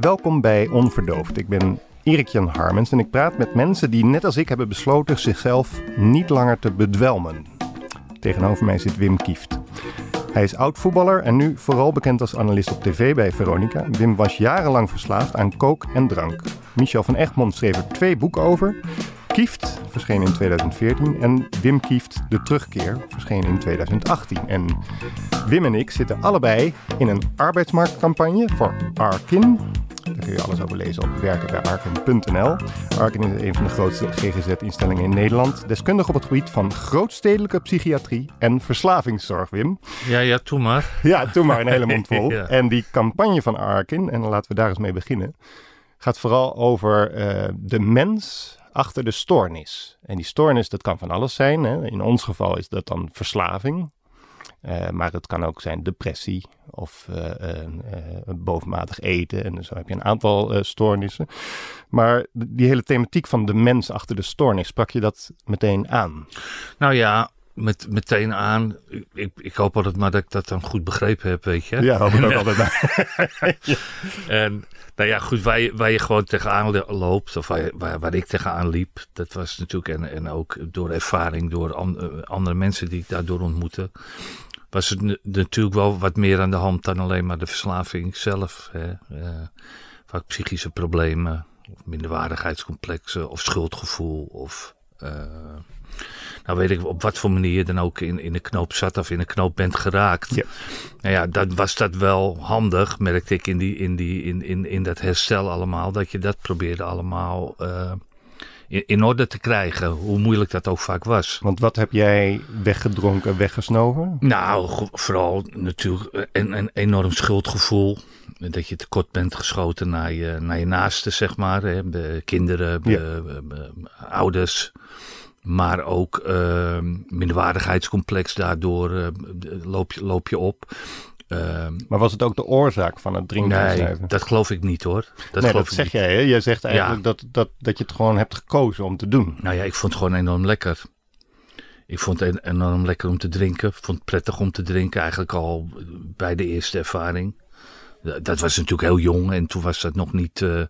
Welkom bij Onverdoofd. Ik ben Erik Jan Harmens en ik praat met mensen die net als ik hebben besloten zichzelf niet langer te bedwelmen. Tegenover mij zit Wim Kieft. Hij is oud-voetballer en nu vooral bekend als analist op tv bij Veronica. Wim was jarenlang verslaafd aan kook en drank. Michel van Egmond schreef er twee boeken over. Kieft verscheen in 2014 en Wim Kieft De Terugkeer verscheen in 2018. En Wim en ik zitten allebei in een arbeidsmarktcampagne voor Arkin. Daar kun je alles over lezen op werkenbijarkin.nl. Arkin is een van de grootste GGZ-instellingen in Nederland. Deskundig op het gebied van grootstedelijke psychiatrie en verslavingszorg, Wim. Ja, ja, doe maar. Ja, doe maar een hele mond vol. Ja. En die campagne van Arkin, en laten we daar eens mee beginnen, gaat vooral over eh, de mens achter de stoornis. En die stoornis, dat kan van alles zijn. Hè. In ons geval is dat dan verslaving. Eh, maar het kan ook zijn depressie of eh, bovenmatig eten. En zo heb je een aantal stoornissen. Maar die hele thematiek van de mens achter de stoornis, sprak je dat meteen aan? Nou ja, met, meteen aan. Ik, ik, hoop altijd maar dat ik dat dan goed begrepen heb, weet je. Ja, hoop ik ook altijd bij. En nou ja, goed, waar je, waar je gewoon tegenaan loopt, of waar, waar, waar ik tegenaan liep, dat was natuurlijk, en, en ook door ervaring, door an- andere mensen die ik daardoor ontmoette, was het natuurlijk wel wat meer aan de hand dan alleen maar de verslaving zelf. Hè. Eh, vaak psychische problemen, of minderwaardigheidscomplexen, of schuldgevoel, of... eh, nou weet ik op wat voor manier je dan ook in, in de knoop zat of in de knoop bent geraakt. Ja. Nou ja, dan was dat wel handig, merkte ik in, die, in, die, in, in, in dat herstel allemaal. Dat je dat probeerde allemaal eh, in, in orde te krijgen. Hoe moeilijk dat ook vaak was. Want wat heb jij weggedronken, weggesnoven? Nou, vooral natuurlijk een, een enorm schuldgevoel. Dat je tekort bent geschoten naar je, naar je naasten, zeg maar. Hè. De kinderen, Ja. de ouders. Maar ook eh, minderwaardigheidscomplex daardoor eh, loop, je, loop je op. Eh, Maar was het ook de oorzaak van het drinken en nee, dat geloof ik niet hoor. Dat nee, dat zeg niet. jij. Hè? Jij zegt eigenlijk dat, dat, dat je het gewoon hebt gekozen om te doen. Nou ja, ik vond het gewoon enorm lekker. Ik vond het en- enorm lekker om te drinken. Ik vond het prettig om te drinken, eigenlijk al bij de eerste ervaring. Dat was natuurlijk heel jong en toen was dat nog niet eh,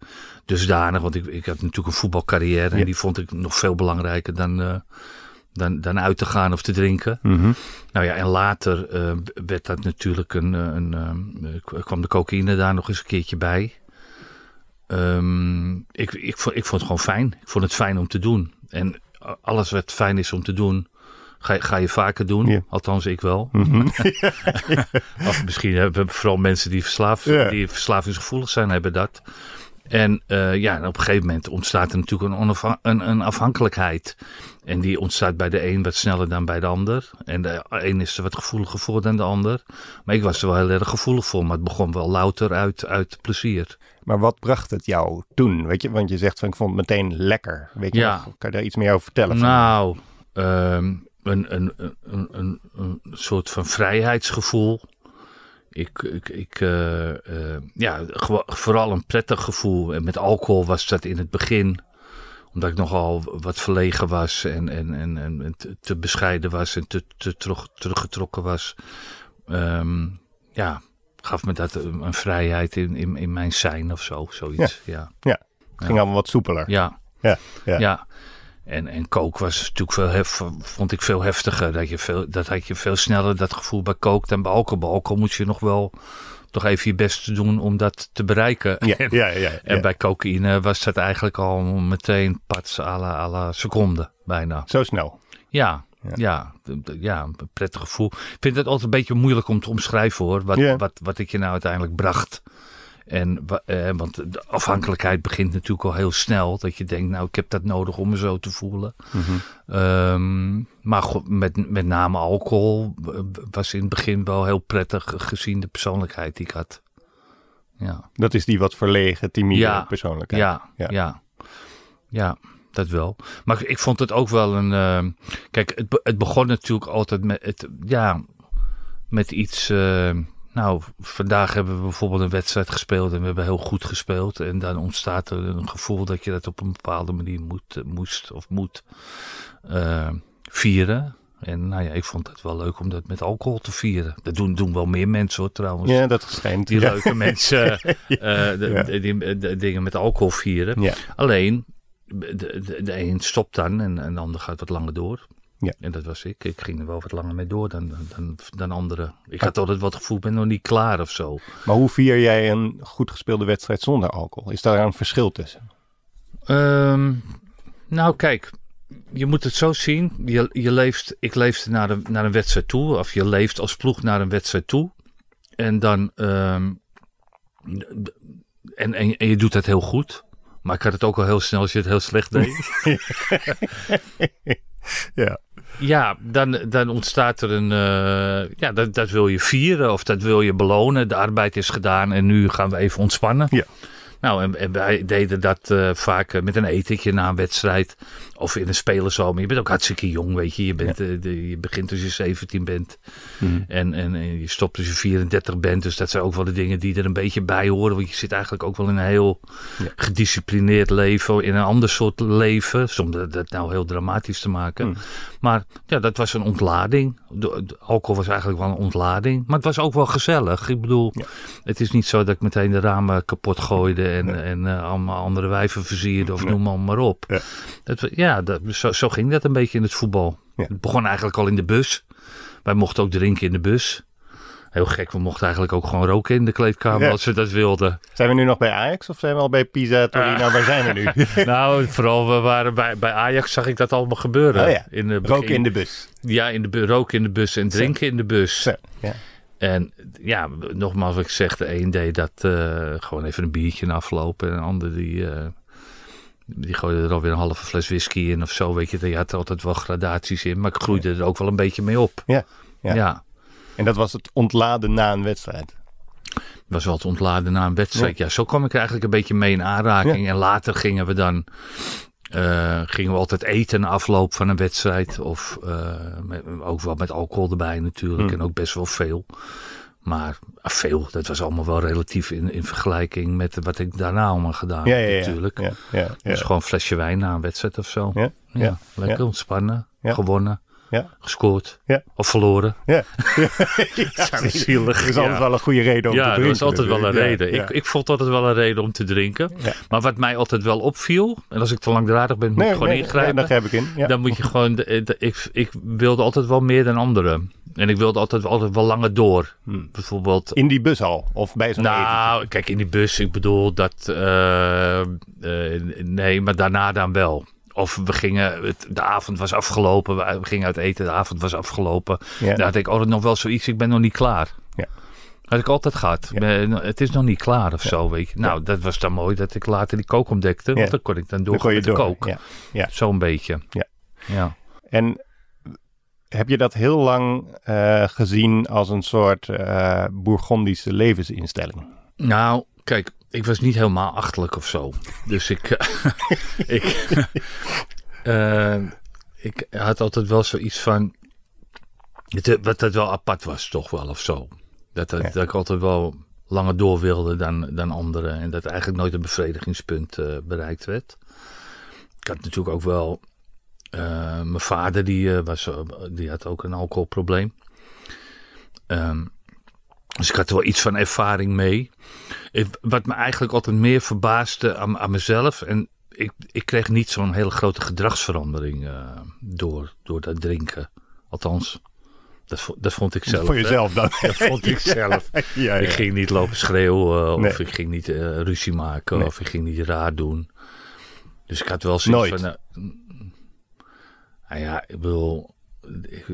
dusdanig. Want ik, ik had natuurlijk een voetbalcarrière en Ja. die vond ik nog veel belangrijker dan, eh, dan, dan uit te gaan of te drinken. Mhm. Nou ja, en later eh, werd dat natuurlijk een, eh, een, eh, kwam de cocaïne daar nog eens een keertje bij. Ehm, ik, ik, vond, ik vond het gewoon fijn. Ik vond het fijn om te doen. En alles wat fijn is om te doen, ga, je- ga je vaker doen. Althans, ik wel. Mhm. Of misschien hebben vooral mensen die, verslaafd, Ja. die verslavingsgevoelig zijn, hebben dat. En eh, ja, en op een gegeven moment ontstaat er natuurlijk een, een, een afhankelijkheid. En die ontstaat bij de een wat sneller dan bij de ander. En de een is er wat gevoeliger voor dan de ander. Maar ik was er wel heel erg gevoelig voor. Maar het begon wel louter uit, uit plezier. Maar wat bracht het jou toen? Weet je, want je zegt van ik vond het meteen lekker. Weet je, Ja. nog? kan je daar iets meer over vertellen? Nou, een, een, een, een, een soort van vrijheidsgevoel. Ik, ik, ik eh, eh, ja, vooral een prettig gevoel. En met alcohol was dat in het begin, omdat ik nogal wat verlegen was en, en, en, en te, bescheiden was en te, te terug, teruggetrokken was. Ehm, ja, gaf me dat een, een vrijheid in, in, in mijn zijn of zo, zoiets. Ja, het ging allemaal wat soepeler. ja. Ja, ja. Ja. En, en kook was natuurlijk veel hef, vond ik veel heftiger. Dat, je veel, dat had je veel sneller dat gevoel bij kook dan bij alcohol. Bij alcohol moet je nog wel toch even je best doen om dat te bereiken. Ja, En, ja, ja, en bij cocaïne was dat eigenlijk al meteen pats à la, à la seconde bijna. Zo snel. Ja, Ja. ja. een prettig gevoel. Ik vind het altijd een beetje moeilijk om te omschrijven hoor. Wat, Ja. wat, wat ik je nou uiteindelijk bracht. En, eh, want de afhankelijkheid begint natuurlijk al heel snel. Dat je denkt, nou ik heb dat nodig om me zo te voelen. Mhm. Ehm, maar met, met name alcohol eh, was in het begin wel heel prettig gezien de persoonlijkheid die ik had. Ja, Dat is die wat verlegen, timide Ja. persoonlijkheid. ja, Ja. ja. ja. dat wel. Maar ik vond het ook wel een. ehm, kijk, het, het begon natuurlijk altijd met, het, ja, met iets. Nou, vandaag hebben we bijvoorbeeld een wedstrijd gespeeld en we hebben heel goed gespeeld. En dan ontstaat er een gevoel dat je dat op een bepaalde manier moet, eh, moest of moet eh, vieren. En nou ja, ik vond het wel leuk om dat met alcohol te vieren. Dat doen, doen wel meer mensen hoor trouwens. Ja, dat schijnt. Die ja. leuke mensen eh, de, Ja. de- die, de dingen met alcohol vieren. Alleen, de een stopt dan en, en de ander gaat wat langer door. Ja. En dat was ik. Ik ging er wel wat langer mee door dan, dan, dan anderen. Ik had altijd wat gevoel, ik ben nog niet klaar of zo. Maar hoe vier jij een goed gespeelde wedstrijd zonder alcohol? Is daar een verschil tussen? Ehm, nou, kijk, je moet het zo zien. Je, je leeft, ik leefde naar een, naar een wedstrijd toe, of je leeft als ploeg naar een wedstrijd toe. En dan. ehm, en, en, en je doet het heel goed. Maar ik had het ook al heel snel als je het heel slecht deed. Ja. Ja, dan, dan ontstaat er een. eh, ja, dat, dat wil je vieren of dat wil je belonen. De arbeid is gedaan en nu gaan we even ontspannen. Ja. Nou, en, en wij deden dat eh, vaak eh, met een etentje na een wedstrijd. Of in een spelerzomer. Je bent ook hartstikke jong, weet je. Je, bent, eh, de- je begint als je 17 bent. Mhm. En, en, en je stopt als je 34 bent. Dus dat zijn ook wel de dingen die er een beetje bij horen. Want je zit eigenlijk ook wel in een heel Ja. gedisciplineerd leven. In een ander soort leven. Zonder dat nou heel dramatisch te maken. Hmm. Maar ja, dat was een ontlading. De, de alcohol was eigenlijk wel een ontlading. Maar het was ook wel gezellig. Ik bedoel, Ja. het is niet zo dat ik meteen de ramen kapot gooide. En, en eh, allemaal andere wijven versierde. Of noem maar, maar op. Ja. Ja, dat, zo, zo ging dat een beetje in het voetbal. Het begon eigenlijk al in de bus. Wij mochten ook drinken in de bus. Heel gek, we mochten eigenlijk ook gewoon roken in de kleedkamer als we dat wilden. Zijn we nu nog bij Ajax of zijn we al bij Pisa, Torino? Waar zijn we nu? nou, vooral we waren bij, bij Ajax zag ik dat allemaal gebeuren. Oh in de begin- Roken in de bus. Ja, in de roken in de bus en drinken in de bus. Ja. En ja, nogmaals wat ik zeg, de een deed dat eh, gewoon even een biertje aflopen. En een ander die, eh, die gooide er alweer een halve fles whisky in of zo. Weet je, je had er altijd wel gradaties in. Maar ik groeide er ook wel een beetje mee op. Ja, ja. ja. En dat was het ontladen na een wedstrijd. was wel te ontladen na een wedstrijd. Ja. zo kwam ik er eigenlijk een beetje mee in aanraking. En later gingen we dan. Eh, gingen we altijd eten na afloop van een wedstrijd. Of eh, met- ook wel met alcohol erbij natuurlijk. Hmm. En ook best wel veel. Maar ah, veel, dat was allemaal wel relatief in, in vergelijking met wat ik daarna allemaal gedaan Ja, heb ja, ja. natuurlijk. Ja, ja, ja. Dus gewoon een flesje wijn na een wedstrijd of zo. Ja, lekker ontspannen. Gewonnen. Ja. Gescoord. Ja. Of verloren. Ja. Zo zielig. Er is altijd ja. wel een goede reden om te Ja, drinken. dat was altijd wel een reden. Ja, Ik, ik vond altijd wel een reden om te drinken. Ja. Maar wat mij altijd wel opviel, en als ik te langdradig ben, moet Nee, ik gewoon nee, ingrijpen. nee, daar grijp ik in. Ja. Dan moet je gewoon, de- de- ik, ik wilde altijd wel meer dan anderen. En ik wilde altijd, altijd wel langer door. Hmm. Bijvoorbeeld, In die bus al? Of bij zo'n etentje? nou, kijk, in die bus, ik bedoel dat, eh, eh, nee, maar daarna dan wel. Of we gingen, het- de avond was afgelopen, we we gingen uit eten, de avond was afgelopen. Ja. Dan had ik altijd nog wel zoiets, ik ben nog niet klaar. Ja. Had ik altijd gehad. Ja. Het is nog niet klaar of zo, weet je. Nou, dat was dan mooi dat ik later die kook ontdekte. Want dan kon ik dan Dan door kon je met de door. kook. Ja. Zo'n beetje. Ja. ja. En heb je dat heel lang eh, gezien als een soort eh Bourgondische levensinstelling? Nou, kijk, ik was niet helemaal achterlijk of zo. Dus ik. ik, eh, ik had altijd wel zoiets van. Het, wat dat wel apart was, toch wel of zo. Dat, dat, Ja. dat ik altijd wel langer door wilde dan, dan anderen. En dat eigenlijk nooit een bevredigingspunt eh, bereikt werd. Ik had natuurlijk ook wel. eh, mijn vader, die, eh, was, eh, die had ook een alcoholprobleem. Ehm, dus ik had er wel iets van ervaring mee. Ik- wat me eigenlijk altijd meer verbaasde aan, aan mezelf. En ik, ik kreeg niet zo'n hele grote gedragsverandering eh, door, door dat drinken. Althans, dat, vo- dat vond ik zelf. Voor jezelf dan? Dat vond ik zelf. ja, ja. Ik ging niet lopen schreeuwen. Of Nee. ik ging niet eh, ruzie maken. Nee. Of ik ging niet raar doen. Dus ik had wel zoiets Nooit. van... eh, nou ja, ik bedoel... ik,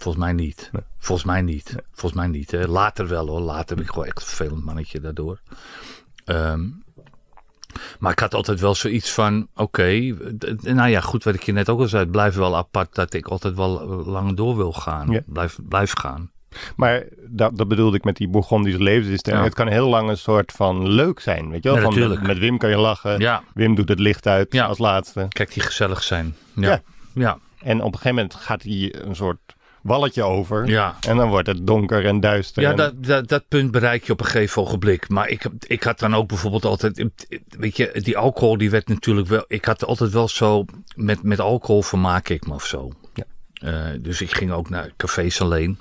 volgens mij niet. Nee. Volgens mij niet. Volgens mij niet. Hè. Later wel hoor. Later ben ik gewoon echt een vervelend mannetje daardoor. Ehm, maar ik had altijd wel zoiets van, oké, nou ja, goed wat ik je net ook al zei, het blijft wel apart dat ik altijd wel lang door wil gaan. Ja. Blijf, blijf gaan. Maar dat, dat bedoelde ik met die Bourgondische levensinstelling. Ja. Het kan heel lang een soort van leuk zijn, weet je wel? Ja, van, natuurlijk. met, Wim kan je lachen. Ja, Wim doet het licht uit als laatste. kijk, die gezellig zijn. Ja, Ja. ja, En op een gegeven moment gaat hij een soort walletje over. ja. En dan wordt het donker en duister. Ja, en- dat, dat, dat punt bereik je op een gegeven ogenblik. Maar ik, ik had dan ook bijvoorbeeld altijd, weet je, die alcohol die werd natuurlijk wel, ik had altijd wel zo, met, met alcohol vermaak ik me of zo. Ja. Eh, dus ik ging ook naar cafés alleen.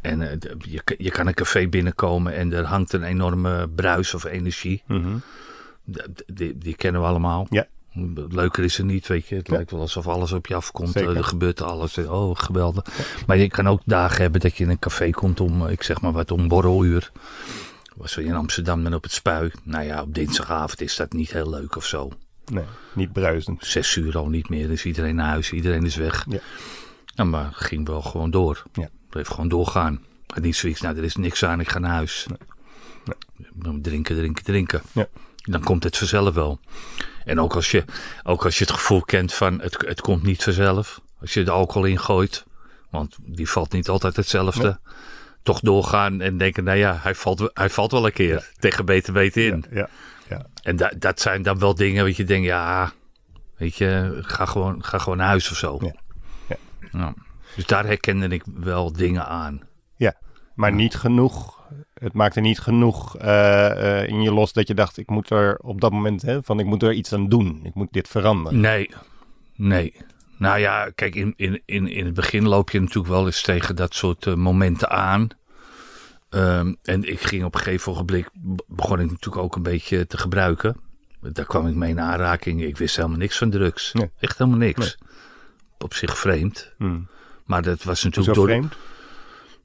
En eh, je, je kan een café binnenkomen en er hangt een enorme bruis of energie. De- de- Die, die kennen we allemaal. Ja. Leuker is het niet, weet je. Het Ja. lijkt wel alsof alles op je afkomt. Zeker. Eh, Er gebeurt alles. Oh, geweldig. Maar je kan ook dagen hebben dat je in een café komt om, eh, ik zeg maar wat, om borreluur. Was we in Amsterdam dan op het spui. Nou ja, op dinsdagavond is dat niet heel leuk of zo. Nee, niet bruisend. Zes uur al niet meer. Dus iedereen naar huis. Iedereen is weg. Ja. Nou, maar ging wel gewoon door. Ja. Bleef gewoon doorgaan. En niet zoiets, nou, er is niks aan, ik ga naar huis. Dan Drinken, drinken, drinken. Ja. Dan komt het vanzelf wel. En ook als je, ook als je het gevoel kent van het, het komt niet vanzelf. Als je de alcohol ingooit, want die valt niet altijd hetzelfde. Toch doorgaan en denken, nou ja, hij valt, hij valt wel een keer tegen beter weten in. Ja, ja. En da, dat zijn dan wel dingen wat je denkt, ja, weet je, ga gewoon, ga gewoon naar huis of zo. Ja. Ja. Ja. Dus daar herkende ik wel dingen aan. ja. Maar niet genoeg. Het maakte niet genoeg eh, eh, in je los dat je dacht, ik moet er op dat moment hè, van, ik moet er iets aan doen. Ik moet dit veranderen. Nee, nee. Nou ja, kijk, in, in, in, in het begin loop je natuurlijk wel eens tegen dat soort eh, momenten aan. Ehm, en ik ging op een gegeven ogenblik, begon ik natuurlijk ook een beetje te gebruiken. Daar kwam ik mee in aanraking. Ik wist helemaal niks van drugs. Nee. Echt helemaal niks. Op zich vreemd. Hmm. Maar dat was Zo natuurlijk door, vreemd.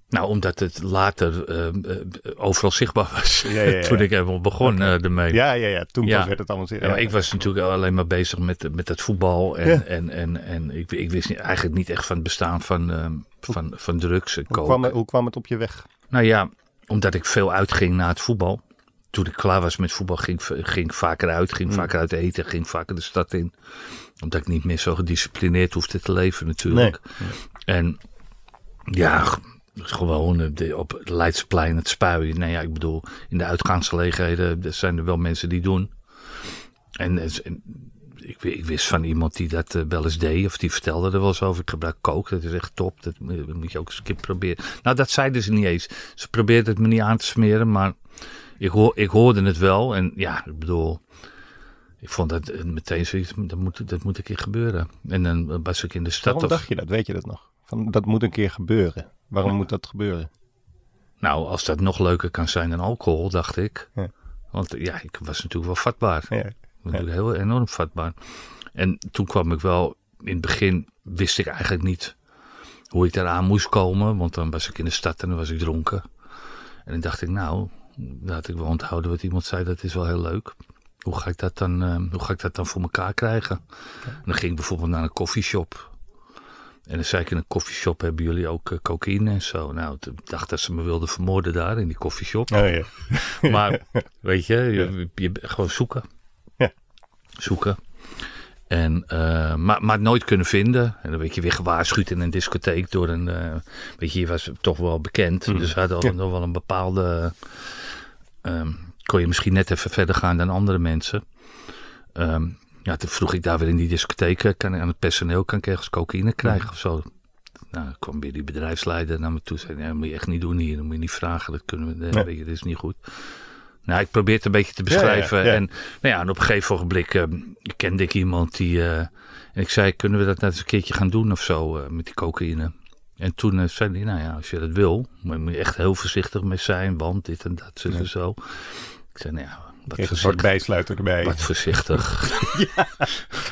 Nou, omdat het later ehm, eh, overal zichtbaar was. Ja, ja, ja. Toen ik helemaal begon eh, ermee. Ja, ja, ja. Toen werd het allemaal zin. Ja, maar ik was natuurlijk alleen maar bezig met, met het voetbal. En, en, en, en ik, ik wist niet, eigenlijk niet echt van het bestaan van, ehm, van, van drugs hoe, kwam, het- hoe kwam het op je weg? Nou ja, omdat ik veel uitging na het voetbal. Toen ik klaar was met voetbal ging, ik- ging ik vaker uit. Ging Mm. vaker uit eten. Ging vaker de stad in. Omdat ik niet meer zo gedisciplineerd hoefde te leven natuurlijk. En ja, gewoon eh, de- op het Leidsplein het spuien. Nou ja, ik bedoel, in de uitgaansgelegenheden zijn er wel mensen die doen. En, en ik, ik wist van iemand die dat eh, wel eens deed. Of die vertelde er wel eens over. Ik gebruik coke, dat is echt top. Dat moet dat moet je ook eens een keer proberen. Nou, dat zeiden ze niet eens. Ze probeerden het me niet aan te smeren, maar ik, hoor, ik hoorde het wel. En ja, ik bedoel, ik vond dat eh, meteen zoiets, dat moet, dat moet een keer gebeuren. En dan was ik in de stad. Waarom Of, dacht je dat? Weet je dat nog? Van, dat moet een keer gebeuren. Waarom moet dat gebeuren? nou, als dat nog leuker kan zijn dan alcohol, dacht ik. Ja. Want ja, ik was natuurlijk wel vatbaar. Ja. Natuurlijk heel enorm vatbaar. En toen kwam ik wel, in het begin wist ik eigenlijk niet hoe ik daaraan moest komen. Want dan was ik in de stad en dan was ik dronken. En dan dacht ik, nou, had ik wel onthouden wat iemand zei, dat is wel heel leuk. Hoe ga ik dat dan, eh, hoe ga ik dat dan voor elkaar krijgen? En dan ging ik bijvoorbeeld naar een koffieshop. En dan zei ik in een koffieshop, hebben jullie ook eh, cocaïne en zo? Nou, toen dacht ik dat ze me wilden vermoorden daar in die koffieshop. Oh ja. Maar weet je, je, je gewoon zoeken. Ja. Zoeken. En, eh, maar, maar nooit kunnen vinden. En dan werd je weer gewaarschuwd in een discotheek door een. eh, weet je, je was toch wel bekend. Dus we hadden al- Ja. nog wel een bepaalde. ehm, kon je misschien net even verder gaan dan andere mensen. Ehm, ja, toen vroeg ik daar weer in die discotheek. eh, Kan ik aan het personeel kan ik ergens cocaïne krijgen of zo? Nou, kwam weer die bedrijfsleider naar me toe. Zei, nee, dat moet je echt niet doen hier. Dat moet je niet vragen. Dat kunnen we, nee, Nee. weet je, dat is niet goed. Nou, ik probeer het een beetje te Ja, ja, beschrijven. ja. En, nou ja, en op een gegeven ogenblik eh, kende ik iemand die... eh, en ik zei, kunnen we dat net eens een keertje gaan doen of zo met die cocaïne? En toen zei hij, nou ja, als je dat wil, moet je echt heel voorzichtig mee zijn, want dit en dat, zo en zo. Ik zei, nou ja, wat Kreeg een soort bijsluiter erbij. Wat voorzichtig.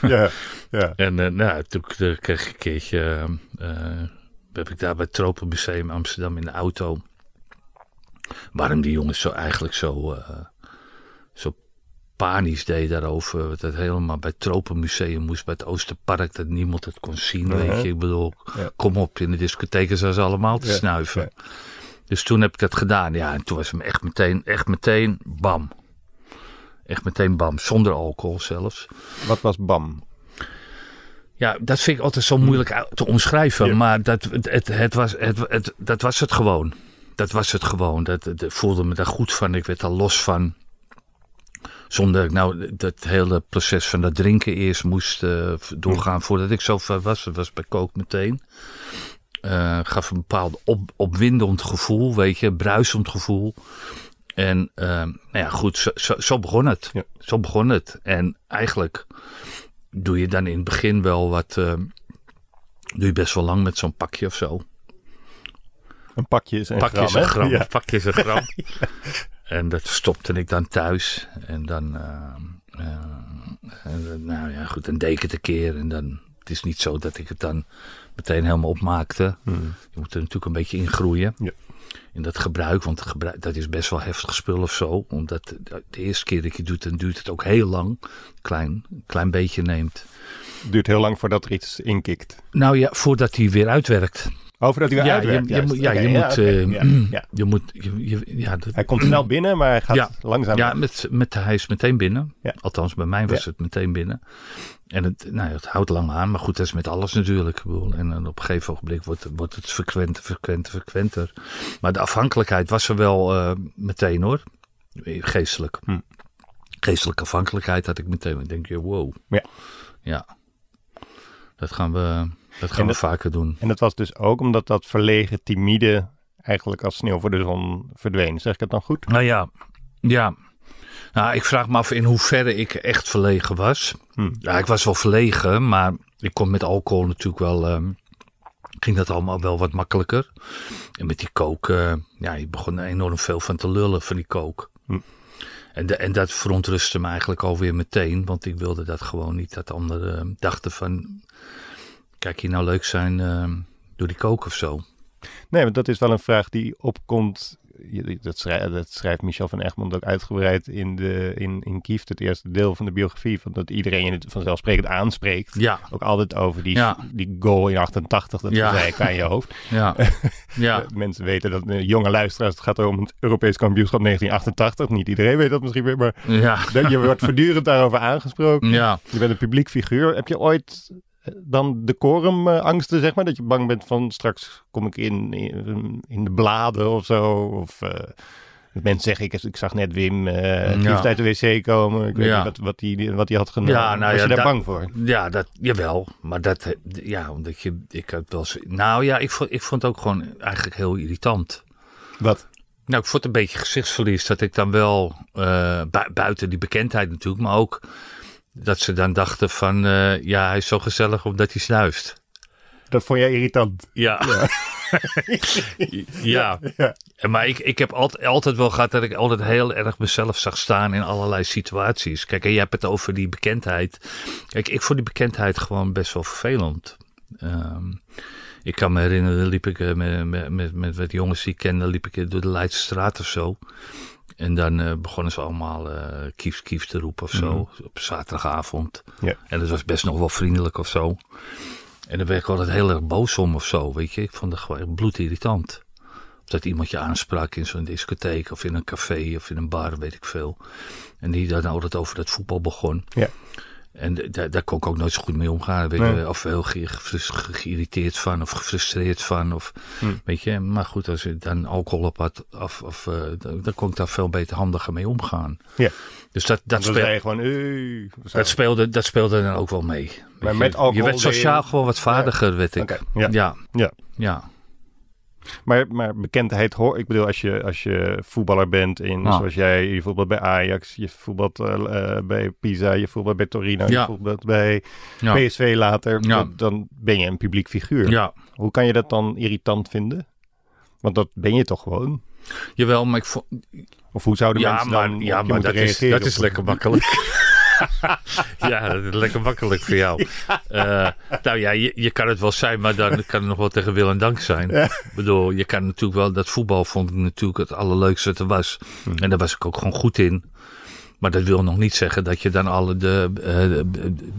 Ja, ja. En eh, nou, toen kreeg ik een keertje, eh, heb ik daar bij het Tropenmuseum Amsterdam in de auto. Waarom die jongens zo eigenlijk zo, zo panisch deed daarover. Dat het helemaal bij het Tropenmuseum moest, bij het Oosterpark, dat niemand het kon zien. Weet je, ik bedoel, Ja. kom op, in de discotheken zijn ze allemaal te Ja, snuiven. ja. Dus toen heb ik dat gedaan. Ja, en toen was het me echt meteen, echt meteen bam. Echt meteen bam, zonder alcohol zelfs. Wat was BAM? Ja, dat vind ik altijd zo moeilijk uit te omschrijven. Ja. Maar dat, het, het, was, het, het, dat was het gewoon. Dat was het gewoon. Dat, dat voelde me daar goed van. Ik werd daar los van. Zonder dat ik nou dat hele proces van dat drinken eerst moest eh, doorgaan voordat ik zo ver was. Dat was bij Kook meteen. Eh, gaf een bepaald op, opwindend gevoel, weet je, bruisend gevoel. En eh, nou ja, goed, zo, zo, zo begon het. Ja. Zo begon het. En eigenlijk doe je dan in het begin wel wat, eh, doe je best wel lang met zo'n pakje of zo. Een pakje is een pakje gram, is een gram. Ja. Pakje is een gram. En dat stopte ik dan thuis. En dan, eh, en, nou ja, goed, een deken te keer. En dan, het is niet zo dat ik het dan meteen helemaal opmaakte. Hmm. Je moet er natuurlijk een beetje in groeien. Ja. In dat gebruik, want gebruik, dat is best wel heftig spul of zo. Omdat de eerste keer dat je doet, dan duurt het ook heel lang. Klein, een klein beetje neemt. Het duurt heel lang voordat er iets inkikt. Nou ja, voordat hij weer uitwerkt. Over dat hij weer Ja, uitwerkt, je- ja, Oké, je moet, eh, ja. Je moet, je, ja, dat, Hij komt snel binnen, maar hij gaat langzaam. Ja, met, met, hij is meteen binnen. Althans, bij mij was het meteen binnen. En het, nou, ja, het houdt lang aan, maar goed, dat is met alles natuurlijk. En op een gegeven ogenblik wordt, wordt het frequenter, frequenter, frequenter. Maar de afhankelijkheid was er wel eh, meteen hoor. Geestelijk. Hm. Geestelijke afhankelijkheid had ik meteen. Ik denk je, wow. Ja. Ja. Dat gaan we, dat gaan En we dat- vaker doen. En dat was dus ook omdat dat verlegen, timide eigenlijk als sneeuw voor de zon verdween. Zeg ik het dan goed? Nou ja, ja. Nou, ik vraag me af in hoeverre ik echt verlegen was. Hm. Ja, ik was wel verlegen, maar ik kon met alcohol natuurlijk wel. ehm, ging dat allemaal wel wat makkelijker. En met die kook, eh, ja, je begon er enorm veel van te lullen van die kook. Hm. En, de, en dat verontrustte me eigenlijk alweer meteen, want ik wilde dat gewoon niet. Dat anderen eh, dachten van, kijk je nou leuk zijn eh, door die kook of zo. Nee, want dat is wel een vraag die opkomt. Dat schrijft, dat schrijft Michel van Egmond ook uitgebreid in, de, in, in Kieft, het eerste deel van de biografie. Van dat iedereen je het vanzelfsprekend aanspreekt. Ja, Ook altijd over die, Ja. die goal in 88, dat Ja. zei ik aan je hoofd. ja, ja. Mensen weten dat, eh, jonge luisteraars, het gaat om het Europees kampioenschap 1988. Niet iedereen weet dat misschien weer, maar Ja, dat- je wordt voortdurend daarover aangesproken. ja. Je bent een publiek figuur. Heb je ooit dan decorumangsten, zeg maar? Dat je bang bent van straks kom ik in, in, in de bladen of zo? Of eh, dat mensen zeggen, ik, ik zag net Wim eh Ja. uit de wc komen. Ik weet Ja. niet wat, wat, die, wat die had gedaan. Ja, nou Was ja, je daar dat- bang voor? Ja, dat, jawel. Maar dat, eh, ja, omdat je, ik had wel nou ja, ik vond, ik vond het ook gewoon eigenlijk heel irritant. Wat? Nou, ik vond een beetje gezichtsverlies dat ik dan wel, eh, bu- buiten die bekendheid natuurlijk, maar ook dat ze dan dachten van, eh, ja, hij is zo gezellig omdat hij snuift. Dat vond jij irritant? Ja. ja. Ja. Maar ik, ik heb altijd, altijd wel gehad dat ik altijd heel erg mezelf zag staan in allerlei situaties. Kijk, en je hebt het over die bekendheid. Kijk, ik vond die bekendheid gewoon best wel vervelend. Ehm, ik kan me herinneren, liep ik eh, met, met, met, met wat jongens die ik kende, liep ik door de Leidse straat of zo. En dan eh, begonnen ze allemaal eh kief, kief te roepen of zo, op zaterdagavond. Ja. En dat was best nog wel vriendelijk of zo. En daar werd ik altijd heel erg boos om of zo, weet je. Ik vond het gewoon bloedirritant. Of dat iemand je aansprak in zo'n discotheek of in een café of in een bar, weet ik veel. En die dan altijd over dat voetbal begon. Ja. En daar, daar kon ik ook nooit zo goed mee omgaan. Weet Nee. je, of heel ge- gefrus- ge- geïrriteerd van of gefrustreerd van. Of, Hm. weet je, maar goed, als je dan alcohol op had, of, of, eh, dan, dan kon ik daar veel beter handiger mee omgaan. Ja. Dus dat, dat, Dan speelde, gewoon, dat, speelde, dat speelde dan ook wel mee. Maar je. met alcohol je werd je- sociaal gewoon wat vaardiger, weet ik. Ja. Ja. ja. Maar, maar bekendheid hoor. Ik bedoel, als je, als je voetballer bent, in, zoals jij, je voetbalt bij Ajax, je voetbalt eh, eh, bij Pisa, je voetbalt bij Torino, je voetbalt bij Ja. PSV later. Ja. Dan, ben je een publiek figuur. ja. Hoe kan je dat dan irritant vinden? Want dat ben je toch gewoon? Jawel, maar ik vond, Of hoe zouden mensen maar, dan ja, maar moeten dat is, reageren? dat is lekker makkelijk. ja, dat is lekker makkelijk voor jou. Eh, nou ja, je, je kan het wel zijn, maar dan kan het nog wel tegen wil en dank zijn. Ik bedoel, je kan natuurlijk wel, dat voetbal vond ik natuurlijk het allerleukste dat er was. Hmm. En daar was ik ook gewoon goed in. Maar dat wil nog niet zeggen dat je dan alle, de, eh, de-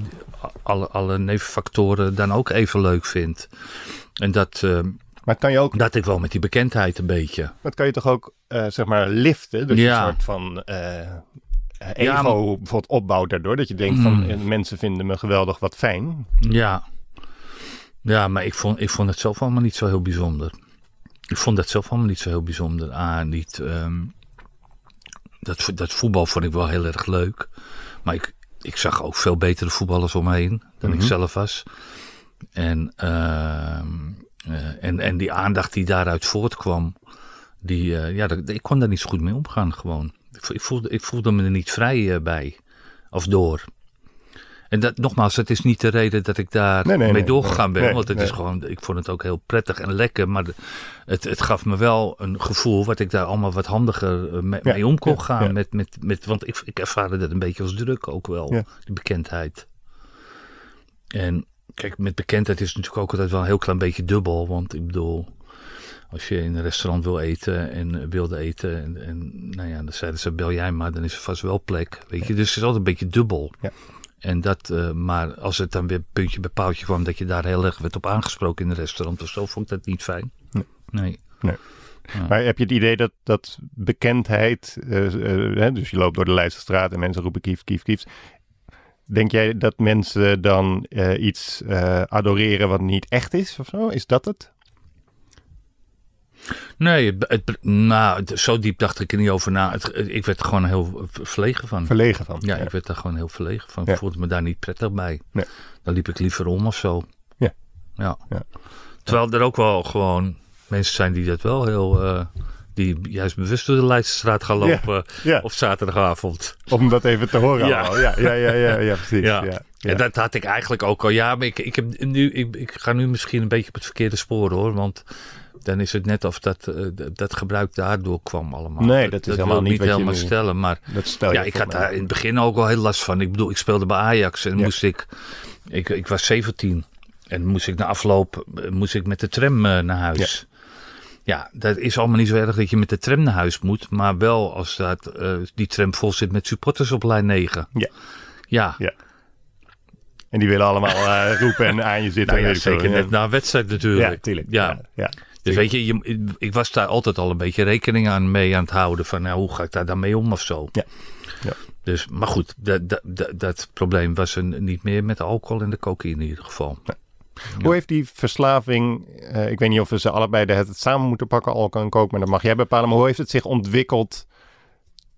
alle, alle nevenfactoren dan ook even leuk vindt. En dat, eh, Maar kan je ook, dat ik wel met die bekendheid een beetje. dat kan je toch ook, zeg maar, liften? Dus Ja. een soort van ego Ja, maar- bijvoorbeeld opbouwt daardoor. Dat je denkt van, Hmm. eh, mensen vinden me geweldig wat fijn. Ja. Ja, maar ik vond, ik vond het zelf allemaal niet zo heel bijzonder. Ik vond dat zelf allemaal niet zo heel bijzonder. Ah, niet. ehm, dat, dat voetbal vond ik wel heel erg leuk. Maar ik, ik zag ook veel betere voetballers om me heen dan ik Mhm. zelf was. En, ehm, eh, en, en die aandacht die daaruit voortkwam, die, eh, ja, dat, ik kon daar niet zo goed mee omgaan gewoon. Ik, vo- ik, voelde, ik voelde me er niet vrij eh, bij of door. En dat, nogmaals, het is niet de reden dat ik daar Nee, nee, mee doorgegaan nee, ben. want het is gewoon, ik vond het ook heel prettig en lekker. Maar de- het, het gaf me wel een gevoel wat ik daar allemaal wat handiger eh, mee, Ja, mee om kon ja, gaan. ja. Met, met, met, want ik, ik ervaarde dat een beetje als druk ook wel, die bekendheid. En kijk, met bekendheid is het natuurlijk ook altijd wel een heel klein beetje dubbel. Want ik bedoel, als je in een restaurant wil eten en wilde eten. En, en nou ja, dan zeiden ze, bel jij maar, dan is er vast wel plek. Weet je, dus het is altijd een beetje dubbel. Ja. En dat, eh, maar als het dan weer puntje bij paaltje kwam dat je daar heel erg werd op aangesproken in een restaurant of zo, vond ik dat niet fijn. Nee. Nee. Maar heb je het idee dat, dat bekendheid, eh, eh, hè, dus je loopt door de Leidsterstraat en mensen roepen kief, kief, kief. Denk jij dat mensen dan iets adoreren wat niet echt is of zo? Is dat het? Nee, het, nou, zo diep dacht ik er niet over na. Het, ik werd er gewoon heel verlegen van. Verlegen van. Ja, ik werd daar gewoon heel verlegen van. Ja. Ik voelde me daar niet prettig bij. Nee. Dan liep ik liever om of zo. Ja. Ja. Ja. Terwijl er ook wel gewoon mensen zijn die dat wel heel... eh, die juist bewust door de Leidsestraat gaan lopen Ja, op zaterdagavond. om dat even te horen Ja. allemaal. Ja, ja, ja, ja, ja precies. Ja. En dat had ik eigenlijk ook al. Ja, maar ik, ik, heb nu, ik, ik ga nu misschien een beetje op het verkeerde spoor hoor. Want dan is het net of dat, eh, dat- gebruik daardoor kwam allemaal. Nee, dat is helemaal niet wat je helemaal nu- stellen. Maar Dat stel je ja, ik had mij. daar in het begin ook wel heel last van. Ik bedoel, ik speelde bij Ajax en Ja. moest ik, ik... Ik was 17 en moest ik na afloop eh, moest ik met de tram eh, naar huis. Ja. dat is allemaal niet zo erg dat je met de tram naar huis moet. Maar wel als dat, die tram vol zit met supporters op lijn 9. Ja. Ja, En die willen allemaal roepen en aan je zitten. nou ja, zeker net na wedstrijd natuurlijk. Ja, tuurlijk. Ja. Ja, ja. Dus weet je, je, ik was daar altijd al een beetje rekening aan mee aan het houden. Van nou, hoe ga ik daar dan mee om of zo. Ja. Ja. Dus, maar goed, dat, dat, dat, dat probleem was er niet meer met de alcohol en de cocaïne in ieder geval. Hoe heeft die verslaving, eh, ik weet niet of we ze allebei de, het samen moeten pakken, alcohol en coke, maar dat mag jij bepalen. Maar hoe heeft het zich ontwikkeld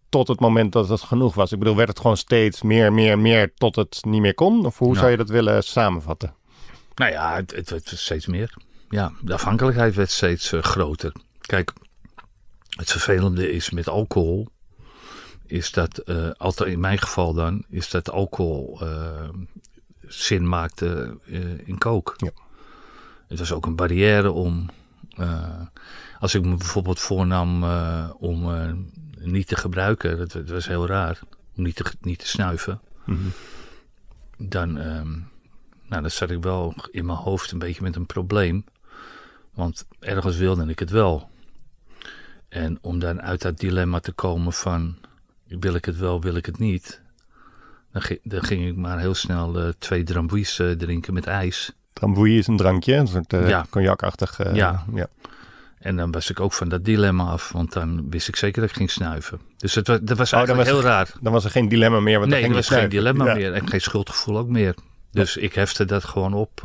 tot het moment dat het genoeg was? Ik bedoel, werd het gewoon steeds meer, meer, meer tot het niet meer kon? Of hoe zou je dat willen samenvatten? Nou ja, het, het werd steeds meer. Ja, de afhankelijkheid werd steeds eh, groter. Kijk, het vervelende is met alcohol, is dat, eh, altijd in mijn geval dan, is dat alcohol eh, zin maakte in kook. Ja. Het was ook een barrière om, als ik me bijvoorbeeld voornam om niet te gebruiken, dat, dat was heel raar, om niet te, niet te snuiven Mhm. dan, ehm, nou, dan zat ik wel in mijn hoofd een beetje met een probleem. Want ergens wilde ik het wel. En om dan uit dat dilemma te komen van wil ik het wel, wil ik het niet. Dan, ging, dan ging ik maar heel snel eh, twee drambuis eh, drinken met ijs. Tramboeie is een drankje, een soort eh, Ja. cognacachtig. Ja. ja. En dan was ik ook van dat dilemma af, want dan wist ik zeker dat ik ging snuiven. Dus het was, dat was Oh, eigenlijk was heel raar. Dan was er geen dilemma meer. Want Nee, er was geen dilemma Ja. meer en geen schuldgevoel ook meer. Dus ik hefte dat gewoon op.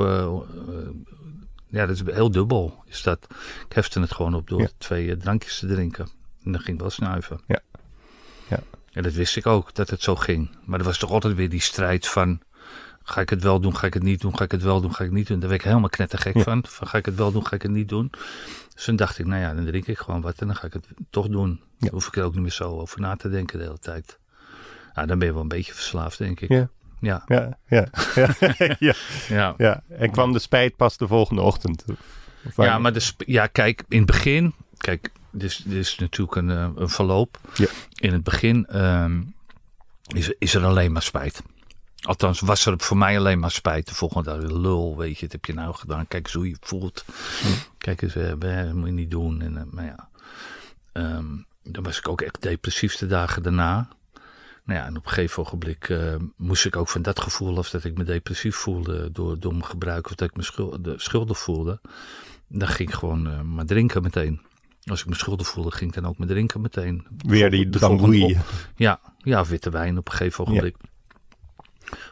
ja, dat is heel dubbel. Is dat. Ik hefte het gewoon op door Ja. twee eh, drankjes te drinken. En dan ging ik wel snuiven. Ja. Ja. En dat wist ik ook, dat het zo ging. Maar er was toch altijd weer die strijd van... Ga ik het wel doen, ga ik het niet doen, ga ik het wel doen, ga ik het niet doen. Daar werd ik helemaal knettergek Ja. van. van. Ga ik het wel doen, ga ik het niet doen. Dus toen dacht ik, nou ja, dan drink ik gewoon wat en dan ga ik het toch doen. Dan hoef ik er ook niet meer zo over na te denken de hele tijd. Nou, dan ben je wel een beetje verslaafd, denk ik. Ja. Ja, Ja, ja, ja, ja, ja. En kwam de spijt pas de volgende ochtend? Ja maar de ja, kijk, in het begin... Kijk, dit is, dit is natuurlijk een, eh, een verloop. Ja. In het begin ehm, is, is er alleen maar spijt. Althans, was er voor mij alleen maar spijt. De volgende dag, lul, weet je, wat heb je nou gedaan? Kijk eens hoe je voelt. Kijk eens, hè, dat moet je niet doen. En, eh, maar ja, Ehm, dan was ik ook echt depressief de dagen daarna. Nou ja, en op een gegeven ogenblik eh, moest ik ook van dat gevoel af dat ik me depressief voelde door, door mijn gebruik of dat ik me schul- de- schuldig voelde. Dan ging ik gewoon eh, maar drinken meteen. Als ik me schuldig voelde, ging ik dan ook maar drinken meteen. Weer die dramboei. Ja, ja, witte wijn op een gegeven ogenblik.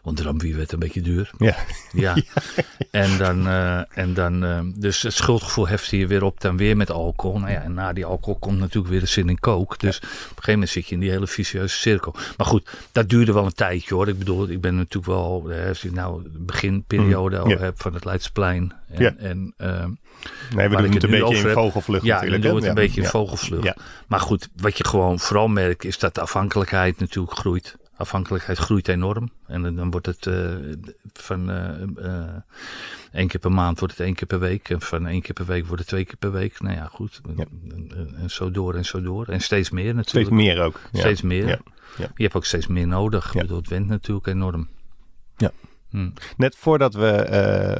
Want drambuie werd een beetje duur. Ja. Ja. En dan, eh, en dan eh, dus het schuldgevoel heft je weer op, dan weer met alcohol. Nou ja, en na die alcohol komt natuurlijk weer de zin in kook. Dus op een gegeven moment zit je in die hele vicieuze cirkel. Maar goed, dat duurde wel een tijdje hoor. Ik bedoel, ik ben natuurlijk wel, hè, als je nou de beginperiode al Mm, ja. hebt van het Leidsplein. En, Ja. en Nee, we doen het een beetje in vogelvlucht ja, natuurlijk. doen we hè? het een beetje in Ja. vogelvlucht. Ja. Maar goed, wat je gewoon vooral merkt is dat de afhankelijkheid natuurlijk groeit. Afhankelijkheid groeit enorm. En dan- wordt het eh, van eh, één keer per maand wordt het één keer per week. En van één keer per week wordt het twee keer per week. Nou ja, goed. Ja. En, zo door en zo door. En steeds meer Steeds natuurlijk. meer ook. Ja. Steeds meer. Ja. Je hebt ook steeds meer nodig. Ja. Ik bedoel, het went natuurlijk enorm. Ja. Hm. Net voordat we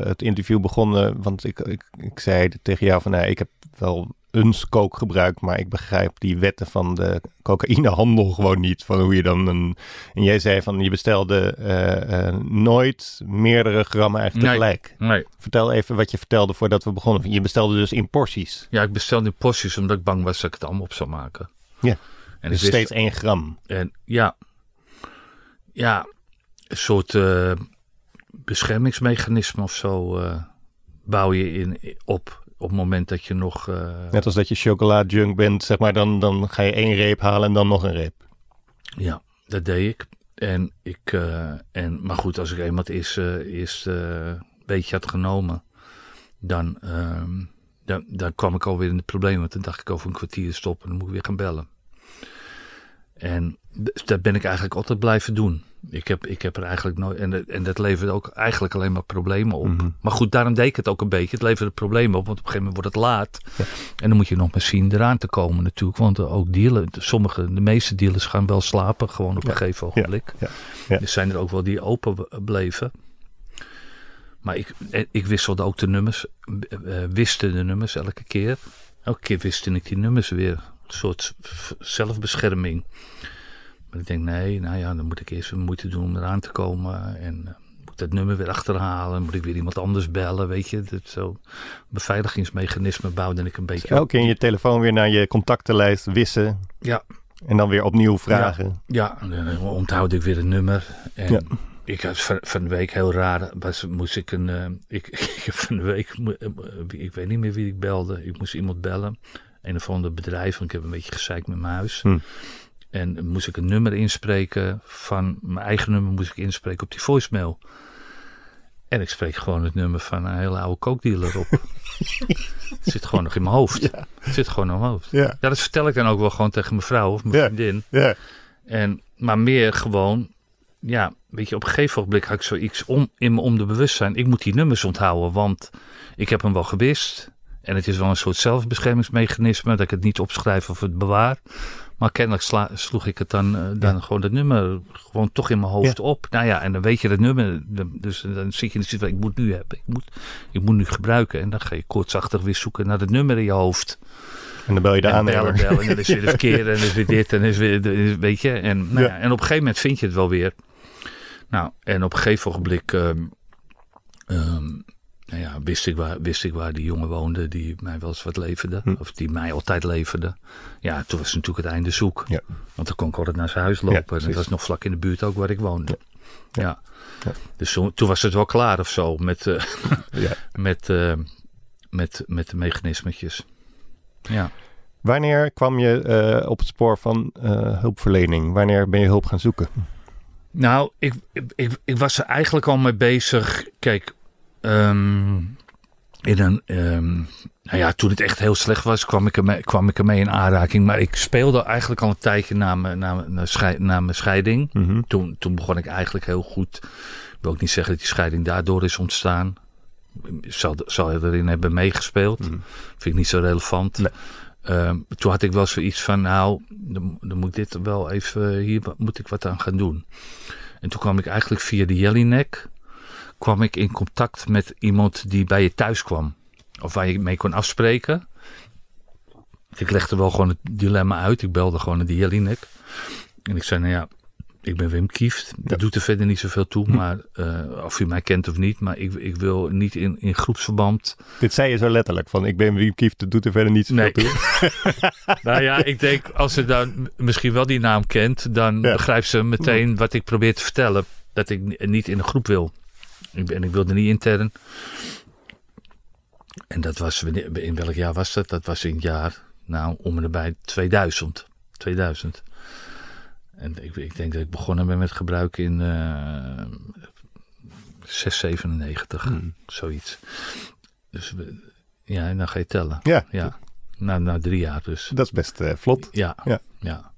het interview begonnen, want ik, ik, ik zei tegen jou van, nou, ik heb wel eens kook gebruikt, maar ik begrijp die wetten van de cocaïnehandel gewoon niet. Van hoe je dan een. En jij zei van, je bestelde eh, eh, nooit meerdere grammen eigenlijk Nee. tegelijk. Nee. Vertel even wat je vertelde voordat we begonnen. Je bestelde dus in porties. Ja, ik bestelde nu porties omdat ik bang was dat ik het allemaal op zou maken. Ja. En Dus wist- steeds één gram. En ja, ja een soort eh, beschermingsmechanisme of zo bouw je in, op. Op het moment dat je nog. eh, Net als dat je chocola junk bent, zeg maar, dan, dan ga je één reep halen en dan nog een reep. Ja, dat deed ik. En ik eh, en, maar goed, als ik eenmaal het eerste, eerste beetje had genomen, dan, ehm, dan, dan kwam ik alweer in de problemen. Want dan dacht ik over een kwartier stoppen, dan moet ik weer gaan bellen. En dat ben ik eigenlijk altijd blijven doen. Ik heb, ik heb er eigenlijk nooit. En, dat- en dat leverde ook eigenlijk alleen maar problemen op. Mhm. Maar goed, daarom deed ik het ook een beetje. Het leverde problemen op, want op een gegeven moment wordt het laat. En dan moet je nog maar zien eraan te komen natuurlijk. Want eh, ook dealen, sommige, de meeste dealers gaan wel slapen gewoon op een gegeven ogenblik. ja, ja. Er zijn er ook wel die open b- bleven. Maar ik, eh, ik wisselde ook de nummers, eh, eh, wiste de nummers elke keer. Elke keer wiste ik die nummers weer. Een soort zelfbescherming. Maar ik denk, nee, nou ja, dan moet ik eerst weer moeite doen om eraan te komen. En eh, moet ik dat nummer weer achterhalen. Moet ik weer iemand anders bellen, weet je. Dat zo beveiligingsmechanisme bouwde ik een beetje Dus elke op. keer in je telefoon weer naar je contactenlijst wissen. Ja. En dan weer opnieuw vragen. Ja, dan onthoud ik weer een nummer. En Ja. ik had van, van de week heel raar, was, moest ik een, eh, ik, van de week, eh, ik weet niet meer wie ik belde. Ik moest iemand bellen. Een of ander bedrijf, want ik heb een beetje gezeikt met mijn huis. Hm. En moest ik een nummer inspreken van mijn eigen nummer moest ik inspreken op die voicemail. En ik spreek gewoon het nummer van een hele oude kookdealer op. het zit gewoon nog in mijn hoofd. Het zit gewoon in mijn hoofd. Ja. Ja, dat vertel ik dan ook wel gewoon tegen mijn vrouw of mijn Ja. vriendin. Ja. En, maar meer gewoon, ja, weet je, op een gegeven moment had ik zoiets om, in mijn onderbewustzijn. Ik moet die nummers onthouden, want ik heb hem wel gewist. En het is wel een soort zelfbeschermingsmechanisme dat ik het niet opschrijf of het bewaar. Maar kennelijk sla- sloeg ik het dan, eh, dan gewoon dat nummer gewoon toch in mijn hoofd op. Nou ja, en dan weet je dat nummer. Dus dan zit je in de situatie, ik moet nu hebben. Ik moet, ik moet nu gebruiken. En dan ga je kortsachtig weer zoeken naar het nummer in je hoofd. En dan bel je de En bellen. En dan is weer de verkeerde. En dan is weer dit. En dan is weer, weet je. En, nou Ja. ja, en op een gegeven moment vind je het wel weer. Nou, en op een gegeven ogenblik... ehm, ehm, nou ja, wist ik, waar, wist ik waar die jongen woonde die mij wel eens wat leverde. Hm. Of die mij altijd leverde. Ja, toen was natuurlijk het einde zoek. Ja. Want dan kon ik altijd naar zijn huis lopen. en dat was nog vlak in de buurt ook waar ik woonde. Ja. Ja. Dus toen, toen was het wel klaar of zo met, eh, Ja. met, eh, met, met de mechanismetjes. Ja. Wanneer kwam je eh, op het spoor van hulpverlening? Wanneer ben je hulp gaan zoeken? Nou, ik, ik, ik was er eigenlijk al mee bezig. Kijk, ehm, in een, ehm, nou ja, toen het echt heel slecht was, kwam ik, ermee, kwam ik ermee in aanraking. Maar ik speelde eigenlijk al een tijdje na mijn, na, mijn- na, mijn scheiding. Mhm. Toen, toen begon ik eigenlijk heel goed. Ik wil ook niet zeggen dat die scheiding daardoor is ontstaan. Zal, zal erin hebben meegespeeld. Mhm. Vind ik niet zo relevant. Nee. Ehm, toen had ik wel zoiets van, nou, dan, dan moet dit wel even, hier moet ik wat aan gaan doen. En toen kwam ik eigenlijk via de Jellinek, kwam ik in contact met iemand die bij je thuis kwam. Of waar je mee kon afspreken. Ik legde wel gewoon het dilemma uit. Ik belde gewoon naar die Jellinek. En ik zei, nou ja, ik ben Wim Kieft. Dat Ja. doet er verder niet zoveel toe. Hm. Maar eh, of u mij kent of niet. Maar ik, ik wil niet in, in groepsverband Dit zei je zo letterlijk, van ik ben Wiem Kieft, dat doet er verder niet zoveel Nee. toe. Nou ja, ik denk als ze dan misschien wel die naam kent, dan Ja. begrijpt ze meteen wat ik probeer te vertellen. Dat ik ni- niet in een groep wil. En ik wilde niet intern. En dat was, in welk jaar was dat? Dat was in het jaar, nou, om en nabij 2000. 2000. En ik, ik denk dat ik begonnen ben met gebruik in eh 697, Hmm. zoiets. Dus ja, en dan ga je tellen. Ja, Ja, na, na drie jaar dus. dat is best eh, vlot. Ja, Ja. ja.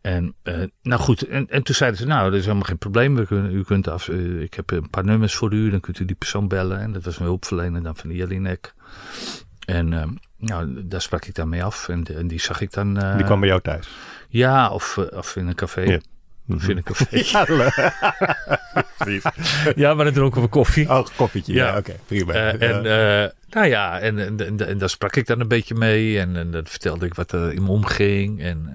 En uh, nou goed, en, en toen zeiden ze, nou, dat is helemaal geen probleem. We kunnen, u kunt af, uh, ik heb een paar nummers voor u, dan kunt u die persoon bellen. En dat was een hulpverlener dan van Jelinek. En uh, nou, daar sprak ik dan mee af en, en die zag ik dan... die kwam bij jou thuis? Ja, of, of in een café. Ja. Of in een café. Ja, ja, maar dan dronken we koffie. Oh, koffietje. Ja, ja oké, okay, prima. en nou ja, en, en, en, en, daar sprak ik dan een beetje mee. En, en dan vertelde ik wat er in me omging. En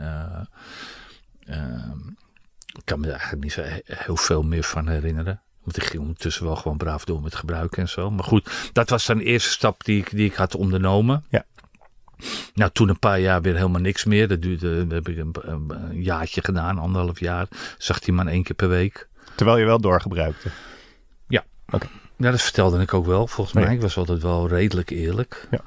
ik kan me eigenlijk niet zo heel veel meer van herinneren. Want ik ging ondertussen wel gewoon braaf door met gebruiken en zo. Maar goed, dat was dan de eerste stap die ik, die ik had ondernomen. Ja. Nou, toen een paar jaar weer helemaal niks meer. Dat duurde, heb ik een, een, jaartje gedaan, anderhalf jaar. Zag die man één keer per week. Terwijl je wel doorgebruikte? Ja. Oké. Ja, dat vertelde ik ook wel, volgens mij. Ik was altijd wel redelijk eerlijk. Ja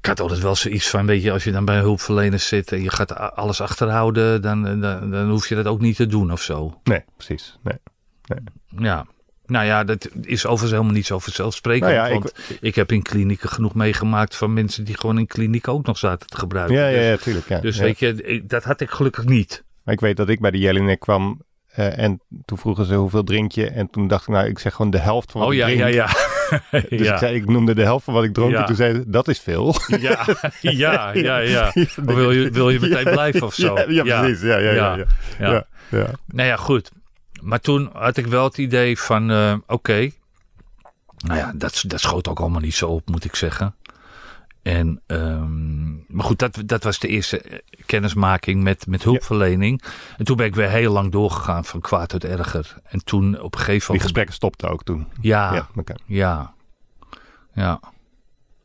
ik had altijd wel zoiets van, weet je, als je dan bij hulpverleners zit en je gaat alles achterhouden, dan, dan, dan hoef je dat ook niet te doen of zo. Nee, precies. Nee. nee. Ja. Nou ja, dat is overigens helemaal niet zo vanzelfsprekend. Nou ja, want ik, ik, heb in klinieken genoeg meegemaakt van mensen die gewoon in kliniek ook nog zaten te gebruiken. Ja, ja, ja tuurlijk. Ja. Dus weet je, dat had ik gelukkig niet. Maar ik weet dat ik bij de Jelinek kwam uh, en toen vroegen ze hoeveel drink je? En toen dacht ik, nou, ik zeg gewoon de helft van wat oh, ik ja, drink. ja, ja. dus ja. ik, zei, ik noemde de helft van wat ik dronk. En toen zei ze, dat is veel. ja, ja, ja, ja. Of wil je, wil je meteen blijven of zo? Ja, ja, precies. Ja, ja, ja. ja, ja. ja. Nou ja, goed. Maar toen had ik wel het idee van, uh, oké. Okay. Nou ja, dat, dat schoot ook allemaal niet zo op, moet ik zeggen. En, um, maar goed, dat, dat was de eerste kennismaking met, met hulpverlening. Ja. En toen ben ik weer heel lang doorgegaan van kwaad tot erger. En toen op een gegeven moment... Die gesprekken stopten ook toen? Ja, ja, okay. ja. Ja,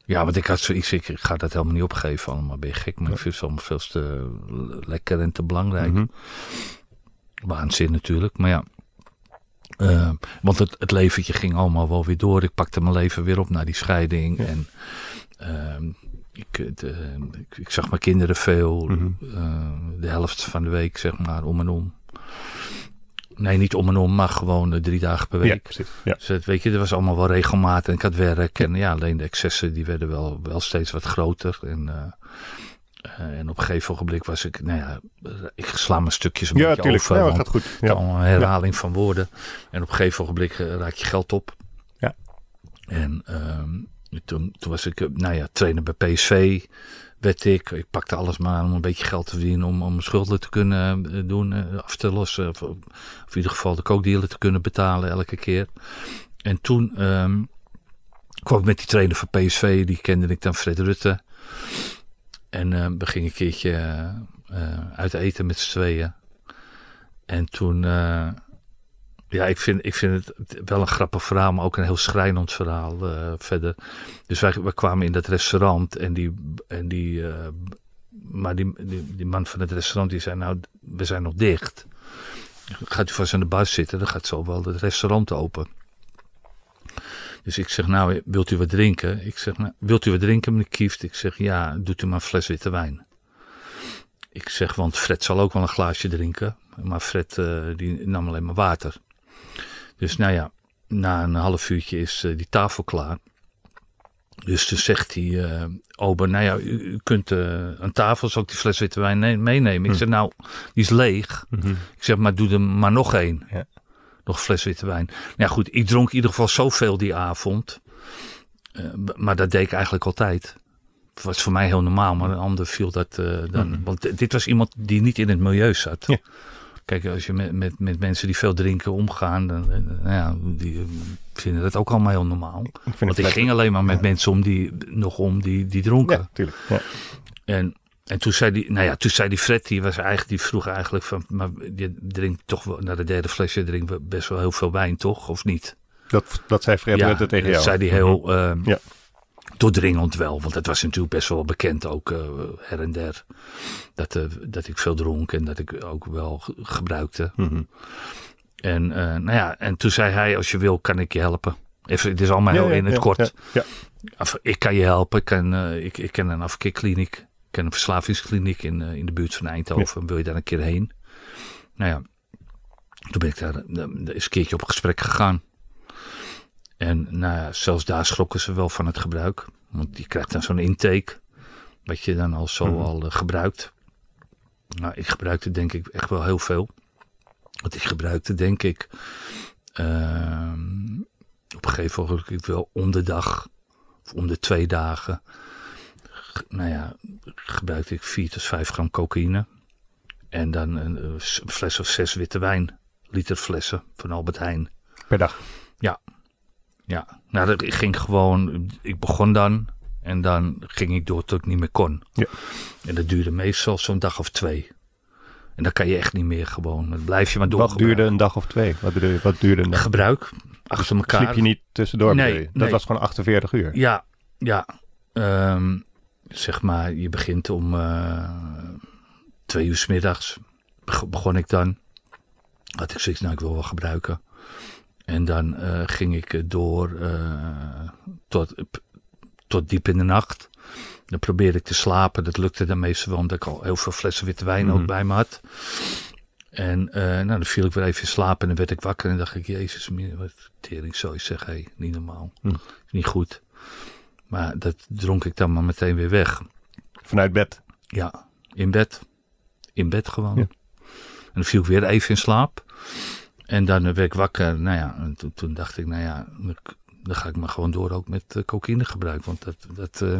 ja want ik had zoiets, ik, ik ga dat helemaal niet opgeven allemaal. Ben je gek, maar ja. ik vind het allemaal veel te lekker en te belangrijk. Mm -hmm. Waanzin natuurlijk, maar ja. Uh, want het, het leventje ging allemaal wel weer door. Ik pakte mijn leven weer op na die scheiding. Ja. En ik, de, ik, ik, zag mijn kinderen veel. Mhm. Uh, de helft van de week, zeg maar, om en om. Nee, niet om en om, maar gewoon uh, drie dagen per week. Ja, precies. Ja. Dus het, weet je, dat was allemaal wel regelmatig. En ik had werk. En ja, alleen de excessen die werden wel, wel steeds wat groter. En, uh, en op een gegeven ogenblik was ik, nou ja, ik sla mijn stukjes een ja, beetje tuurlijk. over. Ja, gaat goed. allemaal een herhaling van woorden. En op een gegeven ogenblik raak je geld op. Toen, was ik, nou ja, trainer bij PSV werd ik. Ik pakte alles maar om een beetje geld te verdienen om, om schulden te kunnen uh, doen, uh, af te lossen. Of, in ieder geval de kookdealer te kunnen betalen elke keer. En toen um, kwam ik met die trainer van PSV, die kende ik dan, Fred Rutte. En uh, we gingen een keertje uit eten met z'n tweeën. En toen, ja, ik vind, ik vind het wel een grappig verhaal, maar ook een heel schrijnend verhaal uh, verder. Dus wij, kwamen in dat restaurant en die, en die, uh, maar die, die, man van het restaurant die zei, nou, we zijn nog dicht. Gaat u vast aan de bar zitten, dan gaat zo wel het restaurant open. Dus ik zeg, nou, wilt u wat drinken? Ik zeg, nou, wilt u wat drinken, meneer Kieft? Ik zeg, ja, doet u maar een fles witte wijn. Ik zeg, want Fred zal ook wel een glaasje drinken. Maar Fred, uh, die nam alleen maar water. Dus nou ja, na een half uurtje is uh, die tafel klaar. Dus toen zegt hij, uh, ober, nou ja, u, u kunt aan tafel, zal ik die fles witte wijn meenemen? Ik Hm. zeg, nou, die is leeg. Mhm. Ik zeg, maar doe er maar nog één. Ja. Nog een fles witte wijn. Nou ja, goed, ik dronk in ieder geval zoveel die avond. Uh, maar dat deed ik eigenlijk altijd. Het was voor mij heel normaal, maar een ander viel dat uh, dan. Mhm. Want dit was iemand die niet in het milieu zat. Ja. Kijk, als je met, met, met mensen die veel drinken omgaan, dan uh, nou ja, die vinden dat ook allemaal heel normaal. Ik vind Want ik ging alleen maar met Ja. mensen om die nog om die, die dronken. Ja, tuurlijk. Ja. En, en toen zei die, nou ja, toen zei die Fred, die was eigenlijk, die vroeg eigenlijk van, maar je drinkt toch wel, na de derde flesje drinkt we best wel heel veel wijn, toch? Of niet? Dat, dat zei Fred ja, tegen dat jou. zei hij heel uh, Ja. Doordringend wel, want het was natuurlijk best wel bekend ook uh, her en der. Dat, uh, dat ik veel dronk en dat ik ook wel ge- gebruikte. Mhm. En, uh, nou ja, en toen zei hij, als je wil, kan ik je helpen. Even, het is allemaal heel in het ja, kort. Ik kan je helpen. Ik ken, ik, ik ken een afkeerkliniek. Ik ken een verslavingskliniek in, in de buurt van Eindhoven. Wil je daar een keer heen? Nou ja, toen ben ik daar eens een keertje op gesprek gegaan. En nou ja, zelfs daar schrokken ze wel van het gebruik. Want je krijgt dan zo'n intake. Wat je dan al zo Mhm. al uh, gebruikt. Nou, ik gebruikte denk ik echt wel heel veel. Want ik gebruikte denk ik ehm, op een gegeven moment wel om de dag of om de twee dagen. Nou ja, gebruikte ik 4 tot 5 gram cocaïne. En dan een, eh, fles of zes witte wijn. Liter flessen van Albert Heijn. Per dag. Ja, nou dat ik ging gewoon, ik begon dan en dan ging ik door tot ik niet meer kon. Ja. En dat duurde meestal zo'n dag of twee. En dan kan je echt niet meer gewoon, dan blijf je maar door. Wat duurde een dag of twee? Wat je? Wat duurde een dag? Gebruik, achter elkaar. Sliep je niet tussendoor? Nee? Dat nee. was gewoon 48 uur. Ja, ja. Ehm, zeg maar, je begint om eh, twee uur s middags. beg- Begon ik dan. Had ik zoiets, nou ik wil wel gebruiken. En dan eh, ging ik eh, door eh, tot, tot diep in de nacht. Dan probeerde ik te slapen. Dat lukte dan meestal wel, omdat ik al heel veel flessen witte wijn Mhm. ook bij me had. En nou, dan viel ik weer even in slaap en dan werd ik wakker en dacht ik, jezus, wat tering zou je zeggen, hey, niet normaal. Hm. Is niet goed. Maar dat dronk ik dan maar meteen weer weg. Vanuit bed. Ja, in bed. In bed gewoon. Ja. En dan viel ik weer even in slaap. En dan werd ik wakker. Nou ja, en toen, toen dacht ik, nou ja, dan- ga ik maar gewoon door ook met eh, cocaïne gebruik. Want dat, dat eh,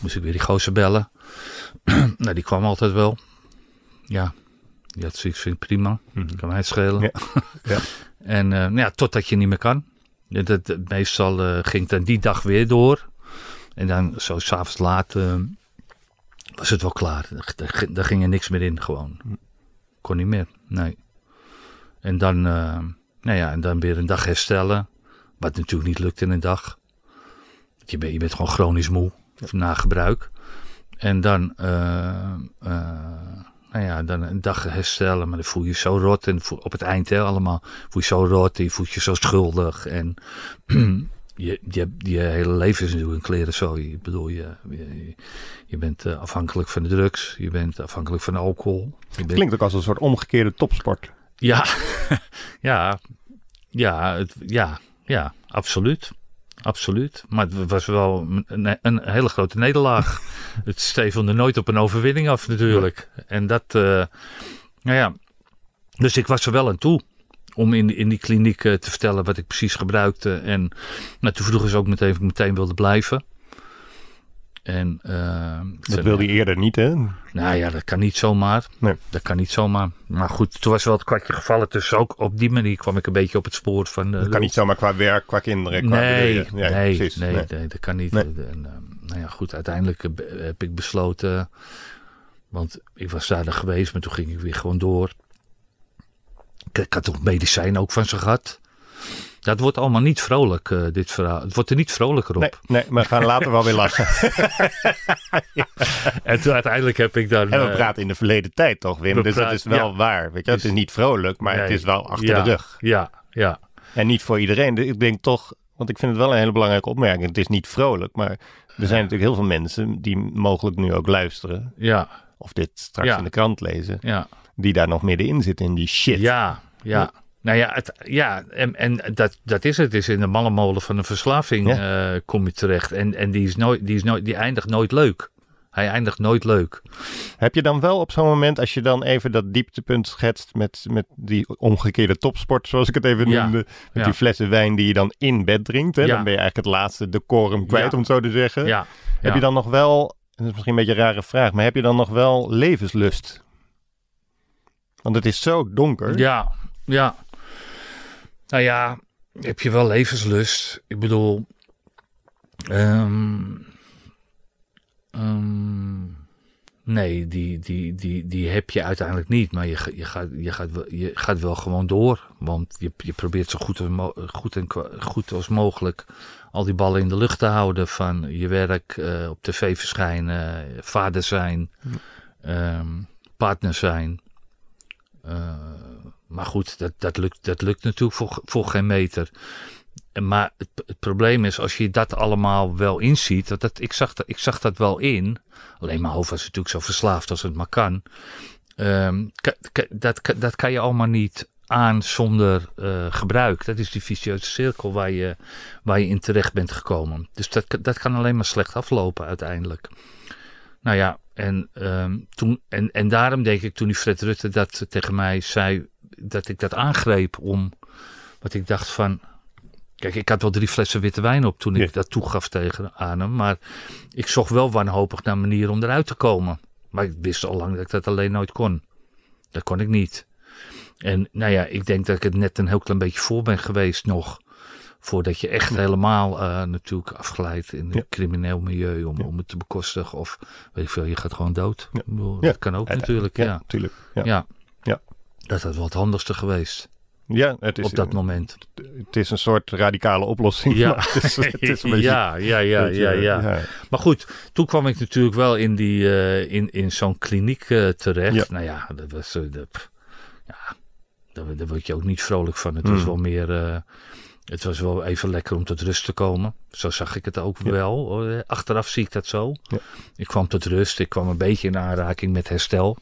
moest ik weer die gozer bellen. nou, die kwam altijd wel. Ja, die had zoiets, vind prima. Mhm. Kan mij schelen. Ja. Ja. en eh, nou ja, totdat je niet meer kan. Dat, dat- meestal ging het dan die dag weer door. En dan zo s'avonds laat was het wel klaar. Daar, daar, daar ging er niks meer in gewoon. Kon niet meer, nee. En dan, eh, nou ja, en dan weer een dag herstellen. Wat natuurlijk niet lukt in een dag. Je bent, je bent gewoon chronisch moe na gebruik. En dan, eh, eh, nou ja, dan een dag herstellen. Maar dan voel je je zo rot. En op het eind hè, allemaal voel je zo rot. En je voelt je zo schuldig. En je, je, je hele leven is natuurlijk een kleren zo. Ik bedoel, je, je, je bent afhankelijk van de drugs. Je bent afhankelijk van alcohol. Je bent, Klinkt ook als een soort omgekeerde topsport. Ja, ja, ja, het, ja, ja, absoluut. Absoluut. Maar het was wel een, een hele grote nederlaag. het stevende nooit op een overwinning af natuurlijk. En dat, eh, nou ja. Dus ik was er wel aan toe. Om in, in die kliniek eh, te vertellen wat ik precies gebruikte. En nou, toen vroegen ze ook meteen of ik meteen wilde blijven. En, eh, Dat wilde je eerder niet, hè? nou ja, dat kan niet zomaar. Nee. Dat kan niet zomaar. Maar goed, toen was wel het kwartje gevallen. Dus ook op die manier kwam ik een beetje op het spoor van... Dat kan niet zomaar qua werk, qua kinderen. Qua Nee? Ja, nee, nee, Nee. nee, dat kan niet. En, eh, nou ja, goed, uiteindelijk heb- heb ik besloten... Want ik was daar dan geweest, maar toen ging ik weer gewoon door. Ik, ik had toch medicijn ook van ze gehad. Dat wordt allemaal niet vrolijk, eh, dit verhaal. Het wordt er niet vrolijker op. Nee, nee, maar we gaan later wel weer lachen. En toen uiteindelijk heb ik dan... En we eh, praten in de verleden tijd toch, Wim? we Dus dat is wel ja. waar. Weet je? Het is niet vrolijk, maar het is wel achter ja, de rug. Ja, ja. En niet voor iedereen. Ik denk toch, want ik vind het wel een hele belangrijke opmerking. Het is niet vrolijk, maar er zijn natuurlijk heel veel mensen die mogelijk nu ook luisteren. Ja, Of dit straks in de krant lezen. ja. Die daar nog middenin zitten in die shit. Ja, ja. Nou ja, het, ja en, en dat, dat is het. Is in de mallenmolen van de verslaving eh, kom je terecht. En, en die, is nooit, die, is nooit, die eindigt nooit leuk. Hij eindigt nooit leuk. Heb je dan wel op zo'n moment, als je dan even dat dieptepunt schetst met, met die omgekeerde topsport, zoals ik het even Ja, noemde, met ja. die flessen wijn die je dan in bed drinkt, hè? Ja. dan ben je eigenlijk het laatste decorum kwijt, om het zo te zeggen. Heb je dan nog wel, en dat is misschien een beetje een rare vraag, maar heb je dan nog wel levenslust? Want het is zo donker. Ja, ja. Nou ja, heb je wel levenslust. Ik bedoel, ehm, ehm, nee, die, die, die, die heb je uiteindelijk niet. Maar je, je, gaat, je, gaat, wel, je gaat wel gewoon door. Want je, je probeert zo goed, als goed, en, goed als mogelijk al die ballen in de lucht te houden. Van je werk, eh, op tv verschijnen, vader zijn, ehm, partner zijn. Eh, maar goed, dat, dat, lukt, dat lukt natuurlijk voor, voor geen meter. Maar het, probleem is, als je dat allemaal wel inziet, dat, dat, ik, zag dat, ik zag dat wel in. Alleen mijn hoofd was natuurlijk zo verslaafd als het maar kan. Ehm, dat, dat kan je allemaal niet aan zonder eh, gebruik. Dat is die vicieuze cirkel waar je, waar je in terecht bent gekomen. Dus dat, dat kan alleen maar slecht aflopen uiteindelijk. Nou ja, En, ehm, toen, en, en daarom denk ik toen die Fred Rutte dat tegen mij zei, dat ik dat aangreep om, wat ik dacht van, kijk ik had wel drie flessen witte wijn op toen ik Ja. dat toegaf tegen aan hem, maar ik zocht wel wanhopig naar een manier om eruit te komen. Maar ik wist al lang dat ik dat alleen nooit kon. Dat kon ik niet. En nou ja, ik denk dat ik het net een heel klein beetje voor ben geweest nog. Voordat je echt helemaal eh, natuurlijk afgeleid in een Ja. crimineel milieu om, Ja. om het te bekostigen. Of weet ik veel, je gaat gewoon dood. Ja. Dat kan ook natuurlijk, ja. Ja, tuurlijk. Ja. Dat had het handigste geweest Ja, het is, op dat moment. het is een soort radicale oplossing. Ja. maar het is, het is een beetje... ja, ja, ja, beetje, ja, ja. ja. Maar goed, toen kwam ik natuurlijk wel in, die, eh, in, in zo'n kliniek eh, terecht. Ja. Nou ja, dat was. eh, de, ja, daar, daar word je ook niet vrolijk van. Het was Hmm. wel meer. eh, het was wel even lekker om tot rust te komen. Zo zag ik het ook wel. Eh, Achteraf zie ik dat zo. Ja. Ik kwam tot rust. Ik kwam een beetje in aanraking met herstel.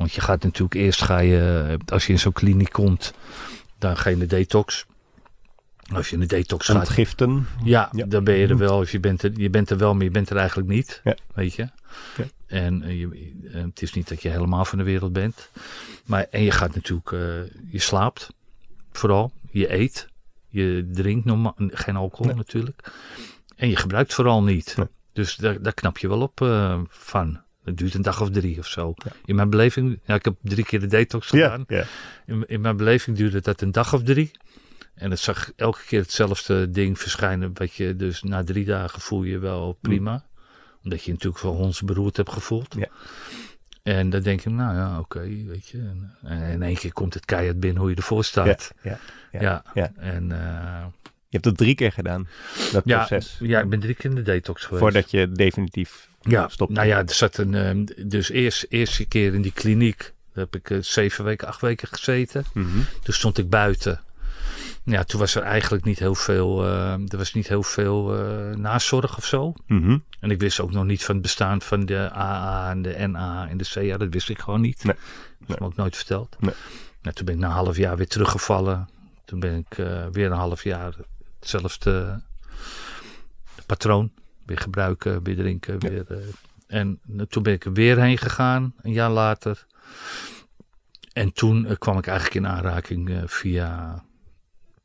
Want je gaat natuurlijk eerst ga je, als je in zo'n kliniek komt, dan ga je in de detox. Als je in de detox gaat, Ontgiften. ja, Ja. dan ben je er wel. Of je bent er, je bent er wel, maar je bent er eigenlijk niet. Ja. Weet je? Ja. En eh, je, eh, het is niet dat je helemaal van de wereld bent. Maar, en je gaat natuurlijk, eh, je slaapt vooral. Je eet. Je drinkt normaal, geen alcohol Nee. natuurlijk. En je gebruikt vooral niet. Nee. Dus daar, daar knap je wel op van. Het duurt een dag of drie of zo. Ja. In mijn beleving, ja, ik heb drie keer de detox gedaan. Ja, ja. In, in mijn beleving duurde dat een dag of drie. En het zag elke keer hetzelfde ding verschijnen. Wat je dus na drie dagen voel je wel prima. Omdat je natuurlijk wel hondsberoerd hebt gevoeld. Ja. En dan denk je, nou ja, oké, weet je. En, en in één keer komt het keihard binnen hoe je ervoor staat. Ja, ja, Ja. En eh, Je hebt het drie keer gedaan, dat ja, proces. ja, ik ben drie keer in de detox geweest. Voordat je definitief Ja, Stop. nou ja, er zat een, ehm, dus eerst, eerste keer in die kliniek, daar heb ik eh, zeven weken, acht weken gezeten. Mhm. Toen stond ik buiten. Ja, toen was er eigenlijk niet heel veel, eh, er was niet heel veel eh, nazorg of zo. Mhm. En ik wist ook nog niet van het bestaan van de AA en de NA en de CA. Dat wist ik gewoon niet. Nee. Dat is me ook nooit verteld. Nee. Nou, toen ben ik na een half jaar weer teruggevallen. Toen ben ik weer een half jaar hetzelfde patroon. Weer gebruiken, weer drinken. Ja. Weer, eh, en eh, toen ben ik er weer heen gegaan, een jaar later. En toen eh, kwam ik eigenlijk in aanraking via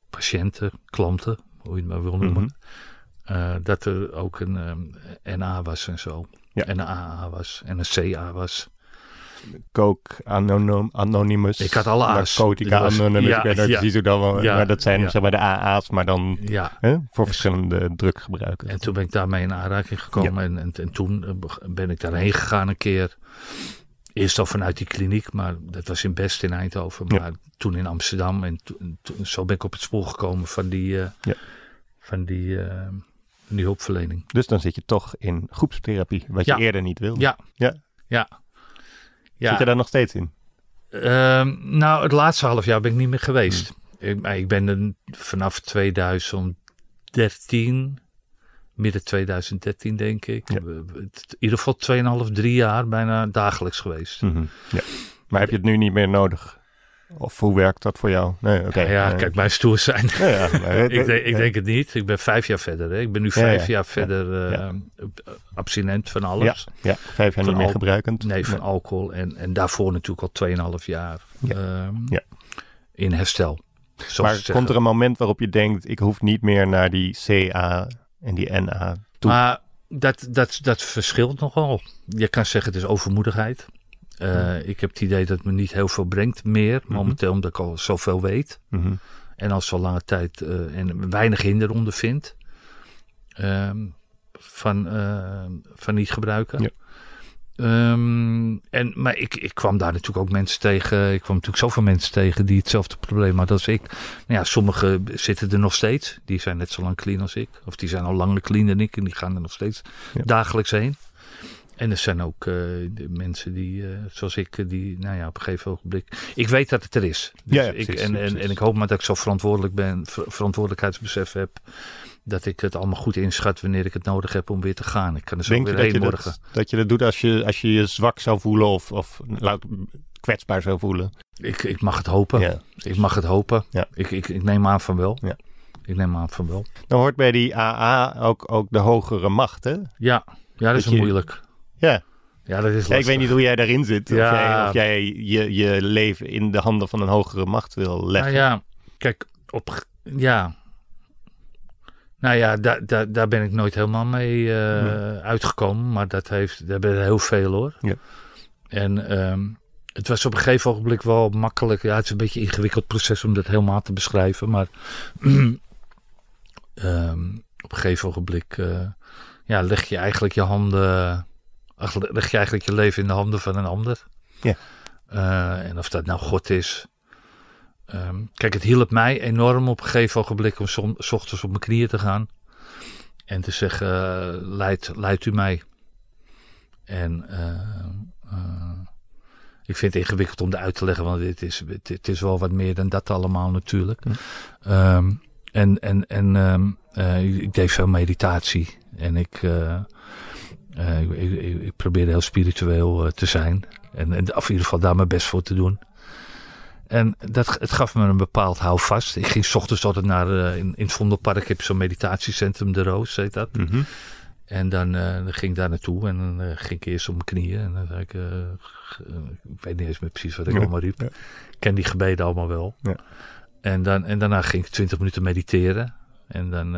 patiënten, klanten, hoe je het maar wil noemen. Mhm. Dat er ook een NA was en zo. Ja. En een AA was en een CA was. Coke, anonym, Anonymous. Ik had alle A's. Narcotica, was- Anonymous. ja, ik weet ja. precies hoe dat wel... Ja, maar dat zijn zeg maar de AA's, maar dan hè, voor verschillende druggebruikers. en toen ben ik daarmee in aanraking gekomen. En, en, en toen eh, ben ik daarheen gegaan een keer. Eerst al vanuit die kliniek, maar dat was in Best in Eindhoven. Maar toen in Amsterdam. En zo ben ik op het spoor gekomen van die, eh, van die, eh, die hulpverlening. Dus dan zit je toch in groepstherapie, wat Ja. je eerder niet wilde. Ja. Ja. Ja. Ja. Zit je daar nog steeds in? Ehm, nou, het laatste half jaar ben ik niet meer geweest. Hmm. Ik, ik ben er vanaf 2013, midden 2013 denk ik, Ja. in ieder geval 2,5, 3 jaar bijna dagelijks geweest. Mhm. ja. Maar heb je het nu niet meer nodig? Of hoe werkt dat voor jou? Nee, oké. Ja, ja, kijk, mijn stoer zijn. ja, ik, denk, ik denk het niet. Ik ben vijf jaar verder. Hè. Ik ben nu vijf ja. jaar Ja. verder Ja. abstinent van alles. Ja, vijf jaar Van niet meer gebruikend. Nee, van alcohol. En, en daarvoor natuurlijk al 2,5 jaar Ja. ehm, Ja. in herstel. Maar komt er een moment waarop je denkt, ik hoef niet meer naar die CA en die NA toe? Maar dat, dat, dat verschilt nogal. Je kan zeggen het is overmoedigheid. Eh, Ik heb het idee dat het me niet heel veel brengt meer. Mhm. Momenteel omdat ik al zoveel weet. Mhm. En al zo lange tijd eh, en weinig hinder ondervind. ehm, van, eh, van niet gebruiken. Ja. Ehm, en, maar ik, ik kwam daar natuurlijk ook mensen tegen. Ik kwam natuurlijk zoveel mensen tegen die hetzelfde probleem hadden als ik. Nou ja, sommigen zitten er nog steeds. Die zijn net zo lang clean als ik. Of die zijn al langer clean dan ik. En die gaan er nog steeds Ja. dagelijks heen. En er zijn ook eh, mensen die, eh, zoals ik, die, nou ja, op een gegeven ogenblik. Ik weet dat het er is. Dus Ja, ja, ik, en, en, en ik hoop maar dat ik zo verantwoordelijk ben, ver- verantwoordelijkheidsbesef heb. Dat ik het allemaal goed inschat wanneer ik het nodig heb om weer te gaan. Ik kan er zo Denk weer dat heen je morgen. dat, dat je dat doet als je, als je je zwak zou voelen of, of laat, kwetsbaar zou voelen? Ik, ik mag het hopen. Ja. Ik mag het hopen. Ja. Ik, ik, ik neem aan van wel. Ja. Ik neem aan van wel. Dan hoort bij die AA ook, ook de hogere macht, hè? Ja, ja dat is Dat je- moeilijk. Ja. Ja, dat is lastig. ik weet niet hoe jij daarin zit. Of jij, of jij je, je leven in de handen van een hogere macht wil leggen. Nou ja, kijk, op... Ja. Nou ja, daar daar daar ben ik nooit helemaal mee eh, uitgekomen. Maar dat heeft... Daar er heel veel hoor. Ja. En ehm, het was op een gegeven ogenblik wel makkelijk. Ja, het is een beetje een ingewikkeld proces om dat helemaal te beschrijven. Maar ehm, op een gegeven ogenblik... eh, ja, leg je eigenlijk je handen... Leg je eigenlijk je leven in de handen van een ander. Ja. Eh, en of dat nou God is... Ehm, kijk, het hielp mij enorm op een gegeven ogenblik om som, s ochtends op mijn knieën te gaan. En te zeggen, eh, leid, leid u mij. En eh, ik vind het ingewikkeld om dat uit te leggen, want het is, het, het is wel wat meer dan dat allemaal natuurlijk. Hm. Ehm, en en, en ehm, eh, ik deed veel meditatie. En ik, eh, ik, ik, probeerde heel spiritueel eh, te zijn. En, en of in ieder geval daar mijn best voor te doen. En dat, het gaf me een bepaald houvast. Ik ging 's ochtends altijd naar, eh, in, in het Vondelpark, heb je zo'n meditatiecentrum, De Roos heet dat. Mhm. En dan, dan ging ik daar naartoe en dan ging ik eerst op mijn knieën. En dan zei ik, ik weet niet eens meer precies wat ik Ja, allemaal riep. ja. Ik ken die gebeden allemaal wel. Ja. En, dan, en daarna ging ik 20 minuten mediteren. En dan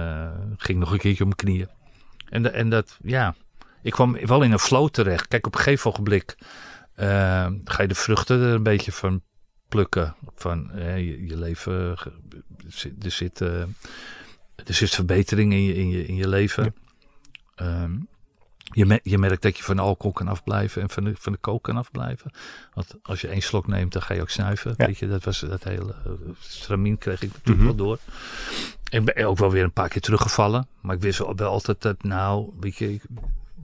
ging ik nog een keertje op mijn knieën. En, en dat, ja, ik kwam wel in een flow terecht. Kijk, op een gegeven ogenblik eh, ga je de vruchten er een beetje van plukken. Van eh, je, je leven, er zit, eh, er zit verbetering in je, in je, in je leven. Ehm, je, me- je merkt dat je van alcohol kan afblijven en van de, van de kook kan afblijven. Want als je één slok neemt, dan ga je ook snuiven. Ja. Weet je, dat was dat hele uh, stramien kreeg ik natuurlijk Mhm. wel door. Ik ben ook wel weer een paar keer teruggevallen. Maar ik wist wel, wel altijd dat, nou, weet je, ik-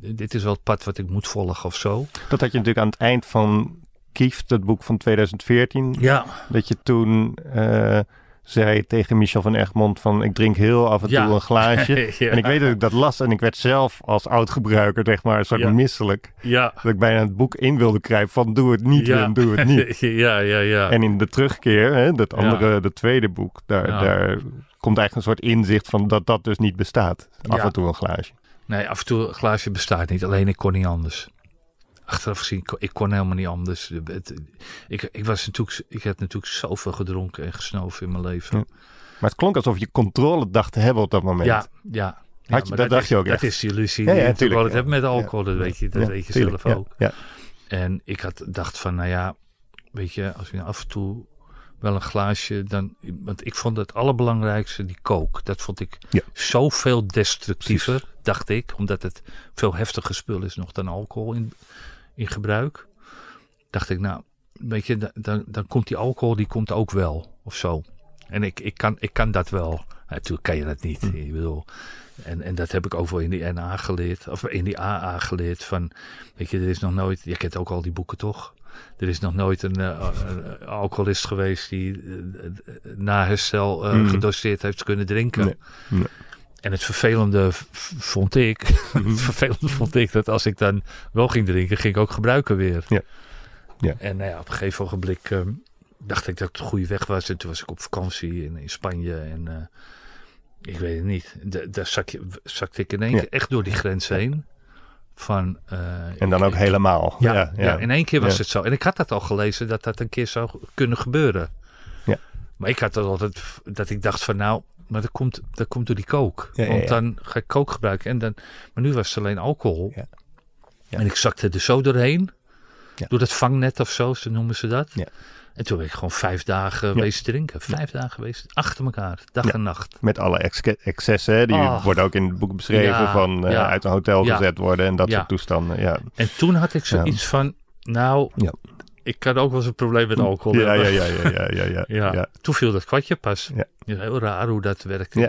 dit is wel het pad wat ik moet volgen of zo. Dat had je natuurlijk aan het eind van Kieft, het boek van 2014. Ja, Dat je toen eh, zei tegen Michel van Egmond van ik drink heel af en Ja. toe een glaasje. ja. En ik weet dat ik dat las en ik werd zelf als oud-gebruiker zeg maar soort Ja. misselijk. ja. Dat ik bijna het boek in wilde kruipen van doe het niet. Wim, doe het niet. ja, ja, ja. En in de terugkeer, hè, dat andere, dat tweede boek, daar, daar komt eigenlijk een soort inzicht van dat dat dus niet bestaat. Af en toe een glaasje. Nee, af en toe een glaasje bestaat niet. Alleen ik kon niet anders. Achteraf gezien, ik kon, ik kon helemaal niet anders. Het- ik, ik, was natuurlijk, ik heb natuurlijk zoveel gedronken en gesnoven in mijn leven. Ja. Maar het klonk alsof je controle dacht te hebben op dat moment. Ja, ja. Ja, Had je- maar dat dacht is, je ook Dat echt? is de illusie Ja, die ja, altijd ja. hebt met alcohol. Dat weet je, dat weet je zelf ook. Ja. En ik had dacht van, nou ja, weet je, als je af en toe wel een glaasje, dan, want ik vond het allerbelangrijkste die kook. Dat vond ik Ja. zoveel destructiever, dacht ik, omdat het veel heftiger spul is nog dan alcohol in, in gebruik. Dacht ik, nou, weet je, dan, dan, komt die alcohol, die komt ook wel, of zo. En ik, ik, kan, ik kan dat wel. Natuurlijk kan je dat niet. Hm. Ik bedoel, en, en dat heb ik ook wel in die NA geleerd, of in die AA geleerd. Van, weet je, er is nog nooit, je kent ook al die boeken toch? Er is nog nooit een, eh, een alcoholist geweest die eh, eh, na herstel Mhm. gedoseerd heeft kunnen drinken. Nee, nee. En het vervelende vond ik, het vervelende vond ik dat als ik dan wel ging drinken, ging ik ook gebruiken weer. Ja. Ja. En nou ja, op een gegeven ogenblik ehm, dacht ik dat ik de goede weg was. En toen was ik op vakantie in, in Spanje en ik weet het niet. Da- Daar zak zakte ik in één Ja. keer echt door die grens heen. Van, eh, En dan ik- ook helemaal. ja, ja, in één keer was Ja. het zo. En ik had dat al gelezen dat dat een keer zou kunnen gebeuren. Ja. Maar ik had dat altijd dat ik dacht van nou, maar dat komt, dat komt door die kook. Ja, ja, Want ja. dan ga ik kook gebruiken. En dan, maar nu was het alleen alcohol. Ja. Ja. En ik zakte er zo doorheen. Ja. Door dat vangnet of zo, zo noemen ze dat. Ja. En toen ben ik gewoon vijf dagen Ja. wezen drinken. Vijf dagen geweest. Achter elkaar. Dag Ja. en nacht. Met alle exce- excessen, die Ah. worden ook in het boek beschreven van eh, uit een hotel gezet worden en dat soort toestanden. Ja, En toen had ik zoiets van, nou, ik kan ook wel eens een probleem met alcohol ja, hebben. ja, ja, ja, ja, ja, ja, Ja, toen viel dat kwartje pas. Ja. Heel raar hoe dat werkt eh,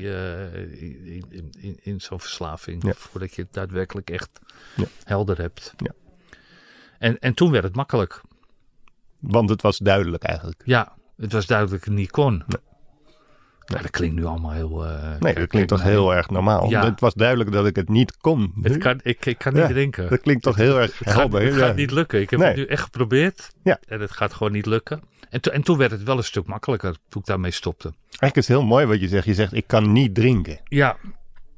in, in, in, in zo'n verslaving. Voordat je het daadwerkelijk echt helder hebt. Ja. En, en toen werd het makkelijk. Want het was duidelijk eigenlijk. Ja, het was duidelijk dat het niet kon. Nee. Maar dat klinkt nu allemaal heel... eh, Nee, kijk, dat klinkt toch heel erg normaal. Ja. Het was duidelijk dat ik het niet kon. Het kan, ik, ik kan niet Ja, drinken. Dat klinkt toch heel erg Het gaat, helder. het ja. gaat niet lukken. Ik heb Nee. het nu echt geprobeerd. Ja. En het gaat gewoon niet lukken. En, to- en toen werd het wel een stuk makkelijker toen ik daarmee stopte. Eigenlijk is het heel mooi wat je zegt. Je zegt, ik kan niet drinken. Ja,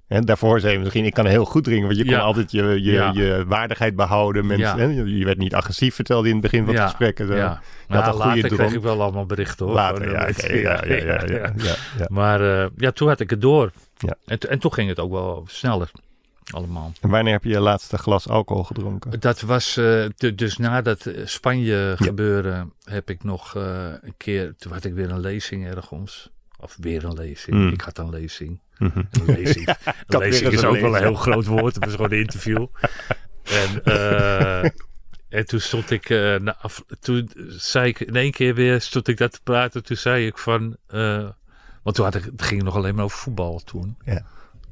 En daarvoor zei je misschien, ik kan heel goed drinken, want je kon Ja. altijd je, je, Ja. je waardigheid behouden. Mensen, Ja. Je werd niet agressief, vertelde je in het begin van het gesprek. En zo. Ja, had maar goede later kreeg ik wel allemaal berichten hoor. Later, ja, ja, ja, ja. Maar eh, ja, toen had ik het door. Ja. En, en toen ging het ook wel sneller. Allemaal. En wanneer heb je je laatste glas alcohol gedronken? Dat was eh, dus na dat eh, Spanje gebeuren heb ik nog een keer, toen had ik weer een lezing ergens. Of weer een lezing. Mm. Ik had een lezing. Lezing eens is ook wel een heel groot woord. Het was gewoon een interview. En, eh, en toen stond ik, eh, na af- toen zei ik in één keer weer, stond ik dat te praten. Toen zei ik van, eh, want toen had ik, het ging nog alleen maar over voetbal toen. Ja.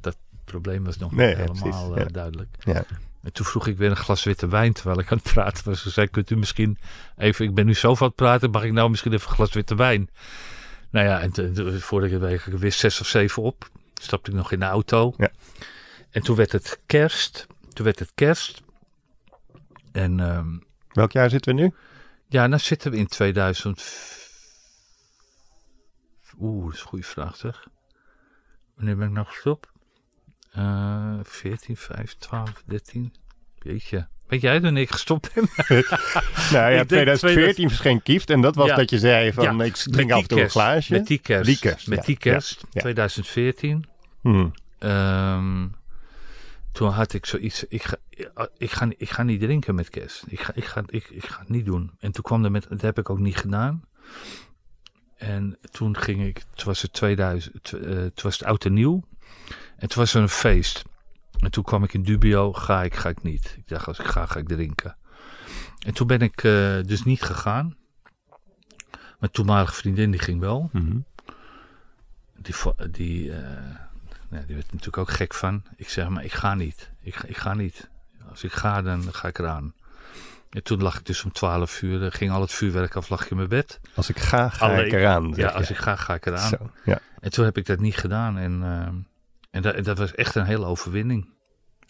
Dat probleem was nog Nee, niet ja, helemaal ja. duidelijk. Ja. En toen vroeg ik weer een glas witte wijn terwijl ik aan het praten was. Ze zei, kunt u misschien even, ik ben nu zo van het praten, mag ik nou misschien even een glas witte wijn? Nou ja, en toen- toen- voordat ik het weer zes of zeven op. Stapte ik nog in de auto. Ja. En toen werd het kerst. Toen werd het kerst. En ehm, Welk jaar zitten we nu? ja, nou zitten we in 2000. Oeh, dat is een goede vraag zeg. Wanneer ben ik nou gestopt? Eh 14, 15, 12, 13. Jeetje. Weet jij wanneer ik gestopt ben? Nou ja, denk 2014 verscheen Kieft. En dat was Ja. dat je zei van, Ja, ik drink af en toe een glaasje. Met die kerst. Die kerst, Met ja, die kerst. ja. 2014. Hmm. Ehm, toen had ik zoiets. Ik ga, ik, ga, ik ga niet drinken met kerst. Ik ga, ik, ga, ik, ik ga het niet doen. En toen kwam er met. Dat heb ik ook niet gedaan. En toen ging ik. Het was het 2000. tw- eh, Het was het oud en nieuw. En toen was er een feest. En toen kwam ik in dubio. Ga ik, ga ik niet. Ik dacht, als ik ga, ga ik drinken. En toen ben ik eh, dus niet gegaan. Mijn toenmalige vriendin die ging wel. Mhm. Die, die, eh, nou, die werd er natuurlijk ook gek van. Ik zeg maar, ik ga niet. Ik, ga- ik ga niet. Als ik ga, dan ga ik eraan. En toen lag ik dus om 12 uur, eh, ging al het vuurwerk af, lag ik in mijn bed. Als ik ga, ga Alleen- ik eraan. Ja, als ik ga, ga ik eraan. Zo, ja. En toen heb ik dat niet gedaan. En, eh, en dat, dat was echt een hele overwinning.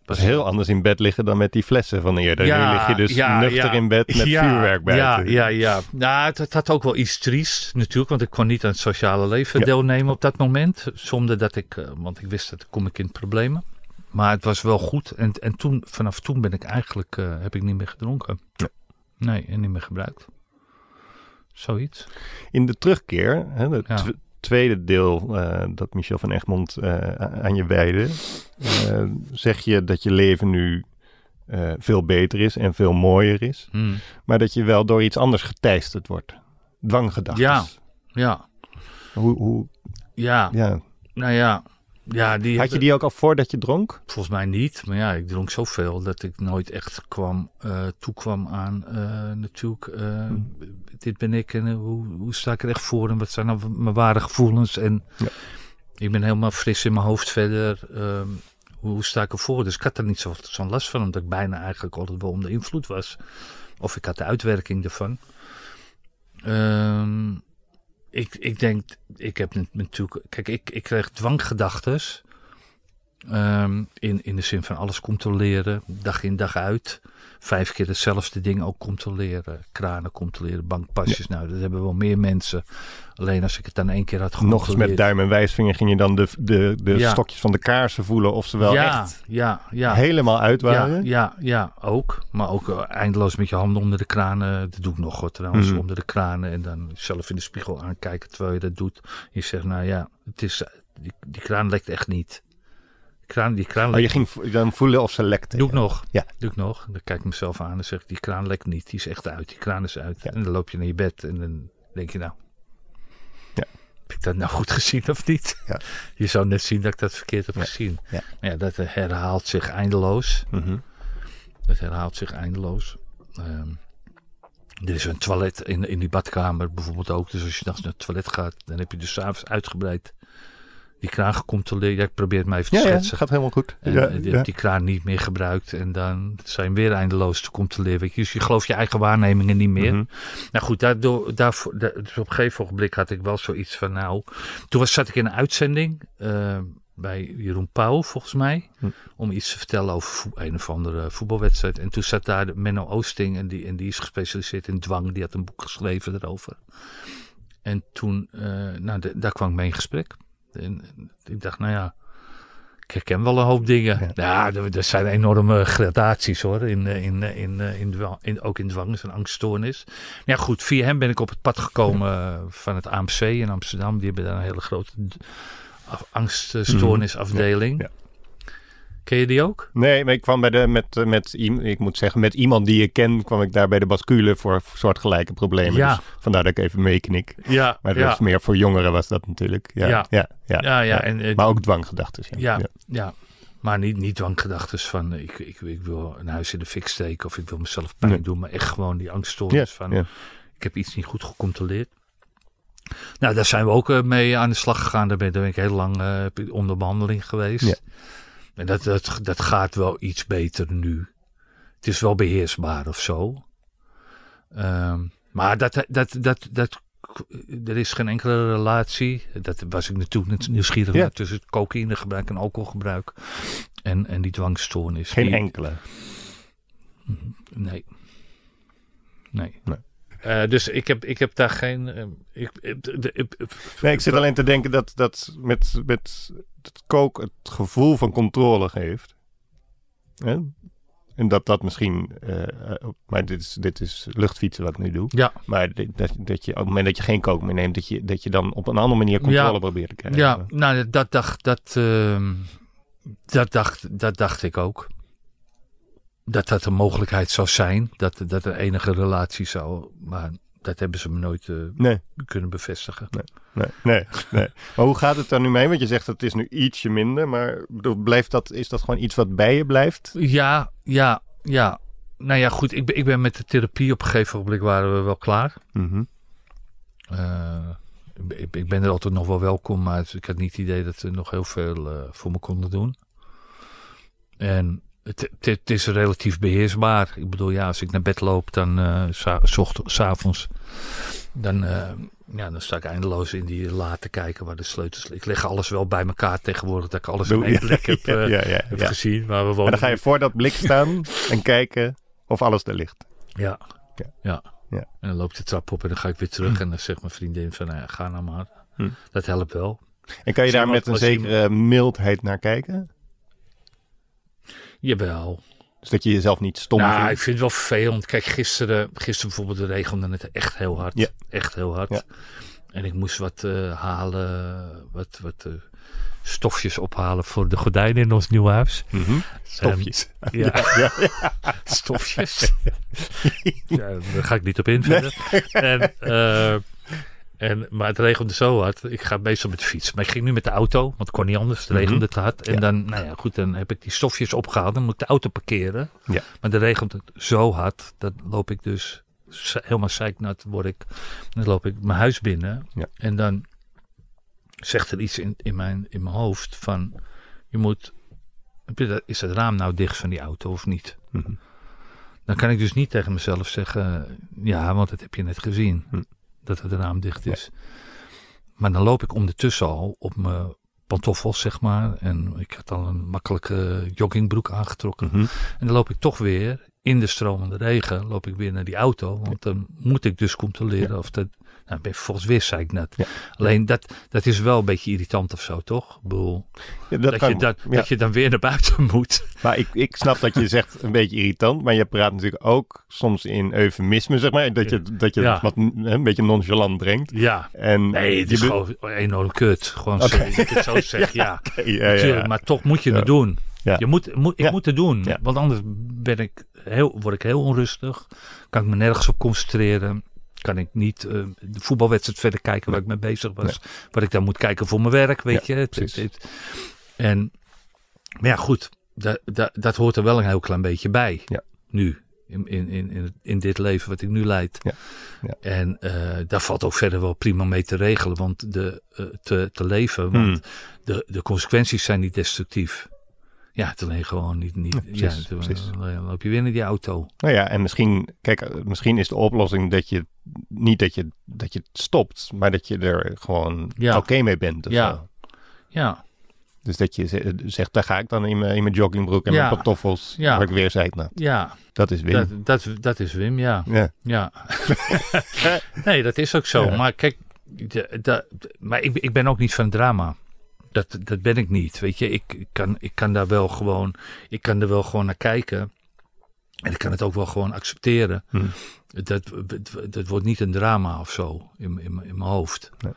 Is heel anders in bed liggen dan met die flessen van eerder. nu lig je dus ja, nuchter ja. in bed met Ja, vuurwerk buiten. Ja, ja, ja. Nou, het, het had ook wel iets triest natuurlijk, want ik kon niet aan het sociale leven Ja. deelnemen op dat moment. Zonder dat ik, eh, want ik wist dat ik kom ik in problemen. Maar het was wel goed. En, en toen, vanaf toen ben ik eigenlijk, eh, heb ik niet meer gedronken. Ja. Nee, en niet meer gebruikt. Zoiets. In de terugkeer, hè, Ja. tw- tweede deel eh, dat Michel van Egmond eh, aan je wijde, eh, zeg je dat je leven nu veel beter is en veel mooier is. Hmm. Maar dat je wel door iets anders geteisterd wordt. Dwanggedachten. Ja. Ja, Hoe, hoe, ja, ja. nou ja. Ja, die Had je die ook al voordat je dronk? Volgens mij niet, maar ja, ik dronk zoveel dat ik nooit echt kwam, eh toekwam aan eh, natuurlijk, eh, dit ben ik en hoe, hoe sta ik er echt voor en wat zijn nou mijn ware gevoelens en Ja. ik ben helemaal fris in mijn hoofd verder. ehm, hoe, sta ik ervoor? Dus ik had er niet zo- zo'n last van, omdat ik bijna eigenlijk altijd wel onder invloed was. Of ik had de uitwerking ervan. Ehm, ik, ik denk, ik heb nat- natuurlijk, kijk, ik, ik kreeg dwanggedachtes. Ehm, in, in de zin van alles controleren, dag in dag uit. Vijf keer hetzelfde ding ook controleren. Kranen controleren, bankpasjes. Nou, dat hebben wel meer mensen. Alleen als ik het dan één keer had Nog eens met gecontroleerd. duim en wijsvinger ging je dan de, de, de Ja. stokjes van de kaarsen voelen of ze wel ja, echt ja, ja. helemaal uit waren. ja, ja, ook. Maar ook eh, eindeloos met je handen onder de kranen. Dat doe ik nog hoor, trouwens. Mhm. Onder de kranen. En dan zelf in de spiegel aankijken terwijl je dat doet. Je zegt, nou ja, het is, die, die kraan lekt echt niet. Kraan, die kraan Oh, lekt je ging dan voelen of ze lekte. Doe ik nog. Ja. Doe ik nog. Dan kijk ik mezelf aan en zeg ik, die kraan lekt niet. Die is echt uit. Die kraan is uit. Ja. En dan loop je naar je bed en dan denk je nou... Ja. Heb ik dat nou goed gezien of niet? Ja. Je zou net zien dat ik dat verkeerd heb gezien. Ja. Maar ja, dat herhaalt zich eindeloos. Mhm. Dat herhaalt zich eindeloos. Ehm, er is een toilet in, in die badkamer bijvoorbeeld ook. Dus als je nachts naar het toilet gaat, dan heb je dus s'avonds uitgebreid die kraan gecontroleerd. Ja, ik probeer het maar even te Ja, ja, schetsen. gaat helemaal goed. En ja, eh, die, ja. die kraan niet meer gebruikt. En dan zijn weer eindeloos te controleren. Weet je. Dus je gelooft je eigen waarnemingen niet meer. Mhm. Nou goed, daardoor, daarvoor, da- dus op een gegeven ogenblik had ik wel zoiets van nou... Toen was, zat ik in een uitzending eh, bij Jeroen Pauw volgens mij. Hm. Om iets te vertellen over een of andere voetbalwedstrijd. En toen zat daar Menno Oosting. En die, en die is gespecialiseerd in dwang. Die had een boek geschreven erover. En toen, eh, nou, de- daar kwam ik mee in gesprek. En, en ik dacht, nou ja, Ik herken wel een hoop dingen. Ja, er, er zijn enorme gradaties hoor. In, eh, in, eh, in, in, in, in, ook in dwang is een angststoornis. Ja, goed. Via hem ben ik op het pad gekomen eh, van het AMC in Amsterdam. Die hebben daar een hele grote angststoornisafdeling. Ja. Ken je die ook? Nee, maar ik kwam bij de, met, met, ik moet zeggen, met iemand die je ken, kwam ik daar bij de bascule voor soortgelijke problemen. Ja. Dus vandaar dat ik even meeknik. Ja. Maar dat ja. was meer voor jongeren was dat natuurlijk. Ja. Ja. Ja. ja, ja, En, maar ook dwanggedachten. Ja. Ja. ja. Maar niet, niet dwanggedachten van ik, ik, ik wil een huis in de fik steken of ik wil mezelf pijn doen. Maar echt gewoon die angststoornis van ik heb iets niet goed gecontroleerd. Nou, daar zijn we ook mee aan de slag gegaan. Daar ben, daar ben ik heel lang uh, onder behandeling geweest. En dat, dat, dat gaat wel iets beter nu. Het is wel beheersbaar of zo. Um, maar dat, dat, dat, dat, er is geen enkele relatie. Dat was ik natuurlijk nieuwsgierig ja. naar tussen het cocaïnegebruik en alcoholgebruik. En, en die dwangstoornis. Geen die, enkele? Nee. Nee. nee. Uh, dus ik heb, ik heb daar geen. Uh, ik, ik, nee, ik zit alleen te denken dat, dat met, met het kook het gevoel van controle geeft. Hè? En dat dat misschien. Uh, maar dit is, dit is luchtfietsen wat ik nu doe. Ja. Maar dat, dat je op het moment dat je geen kook meer neemt, dat je, dat je dan op een andere manier controle ja. probeert te krijgen. Ja, nou, dat dacht, dat, uh, dat, dacht, dat dacht ik ook dat dat een mogelijkheid zou zijn. Dat, dat er enige relatie zou. Maar dat hebben ze me nooit uh, nee. kunnen bevestigen. Nee. Nee, nee, nee. Maar hoe gaat het er nu mee? Want je zegt dat het is nu ietsje minder. Maar blijft dat, is dat gewoon iets wat bij je blijft? Ja, ja, ja. Nou ja, goed. Ik ben, ik ben met de therapie op een gegeven moment waren we wel klaar. Mm -hmm. uh, ik, ik, ben er altijd nog wel welkom. Maar ik had niet het idee dat ze nog heel veel uh, voor me konden doen. En het, het, is relatief beheersbaar. Ik bedoel, ja, als ik naar bed loop, dan uh, s'avonds, dan, uh, ja, dan sta ik eindeloos in die la te kijken waar de sleutels Ik leg alles wel bij elkaar tegenwoordig, dat ik alles in één blik heb, uh, ja, ja, heb gezien. Maar we wonen en dan ga je voor dat blik staan en kijken of alles er ligt. Ja, ja. ja. En dan loopt de trap op en dan ga ik weer terug. Hm. En dan zegt mijn vriendin van, nou, ga nou maar. Hm. Dat helpt wel. En kan je daar met een zekere mildheid naar kijken? Jawel. Dus dat je jezelf niet stom nou, vindt? ik vind het wel vervelend. Kijk, gisteren, gisteren bijvoorbeeld de regende het echt heel hard. Ja. Echt heel hard. Ja. En ik moest wat uh, halen, wat, wat uh, stofjes ophalen voor de gordijnen in ons nieuw huis. Mm -hmm. Stofjes. En, ja. ja, ja. stofjes. ja, daar ga ik niet op in verder. Nee. En, uh, en, maar het regende zo hard. Ik ga meestal met de fiets. Maar ik ging nu met de auto, want het kon niet anders. Het regende mm -hmm. te hard. En ja. dan, nou ja, goed, dan heb ik die stofjes opgehaald. Dan moet ik de auto parkeren. Ja. Maar dan regent het zo hard. Dan loop ik dus helemaal zeiknat word ik. Dan loop ik mijn huis binnen. Ja. En dan zegt er iets in, in, mijn, in mijn hoofd van... Je moet... Is het raam nou dicht van die auto of niet? Mm -hmm. Dan kan ik dus niet tegen mezelf zeggen... Ja, want dat heb je net gezien. Hm. Dat het raam dicht is. Ja. Maar dan loop ik ondertussen al op mijn pantoffels, zeg maar. En ik had al een makkelijke joggingbroek aangetrokken. Mm -hmm. En dan loop ik toch weer in de stromende regen. Loop ik weer naar die auto. Want dan moet ik dus controleren Ja. of dat... Nou, ben volgens weer zei ik net. Ja. Alleen dat, dat is wel een beetje irritant of zo, toch? Ik bedoel, Ja, dat, je, dat, ja. dat je dan weer naar buiten moet. Maar ik, ik snap dat je zegt een beetje irritant, maar je praat natuurlijk ook soms in eufemisme, zeg maar. Dat je, dat je wat een beetje nonchalant brengt. Ja. En Nee, het is gewoon enorm kut. Gewoon sorry dat ik het zo zeg, ja. Ja, ja, Natuurlijk, ja. maar toch moet je het doen. Ja. Je moet, moet, ik Ja. moet het doen, Ja. want anders ben ik heel, word ik heel onrustig. Kan ik me nergens op concentreren. Kan ik niet eh, de voetbalwedstrijd verder kijken waar ik mee bezig was. Wat ik dan moet kijken voor mijn werk, weet Ja, je. Het- precies. het- het- en, maar ja, goed. Dat, dat, dat hoort er wel een heel klein beetje bij. Ja. Nu. In, in, in, in, dit leven wat ik nu leid. Ja. Ja. En eh, daar valt ook verder wel prima mee te regelen. Want de, eh, te, te leven. Want Hmm. de, de consequenties zijn niet destructief. Ja, het alleen gewoon niet. niet Ja, ja, precies, precies. dan loop je weer in die auto. Nou ja, en misschien, kijk, eh, misschien is de oplossing dat je niet dat je, dat je het stopt, maar dat je er gewoon Ja. oké mee bent. Ja. zo. Ja, Dus dat je ze- zegt, daar ga ik dan in mijn, in mijn joggingbroek en Ja. mijn pantoffels, Ja. waar ik weer zei, nou, ja dat is Wim. dat, dat, dat is Wim, ja. ja. Ja. nee, dat is ook zo. Ja. Maar kijk, de, de- de- maar ik, ik ben ook niet van drama. Dat, dat ben ik niet. Weet je, ik, ik, kan, ik kan daar wel gewoon, ik kan er wel gewoon naar kijken. En ik kan het ook wel gewoon accepteren. Hm. Dat, dat, dat wordt niet een drama of zo in, in, in mijn hoofd. Nee.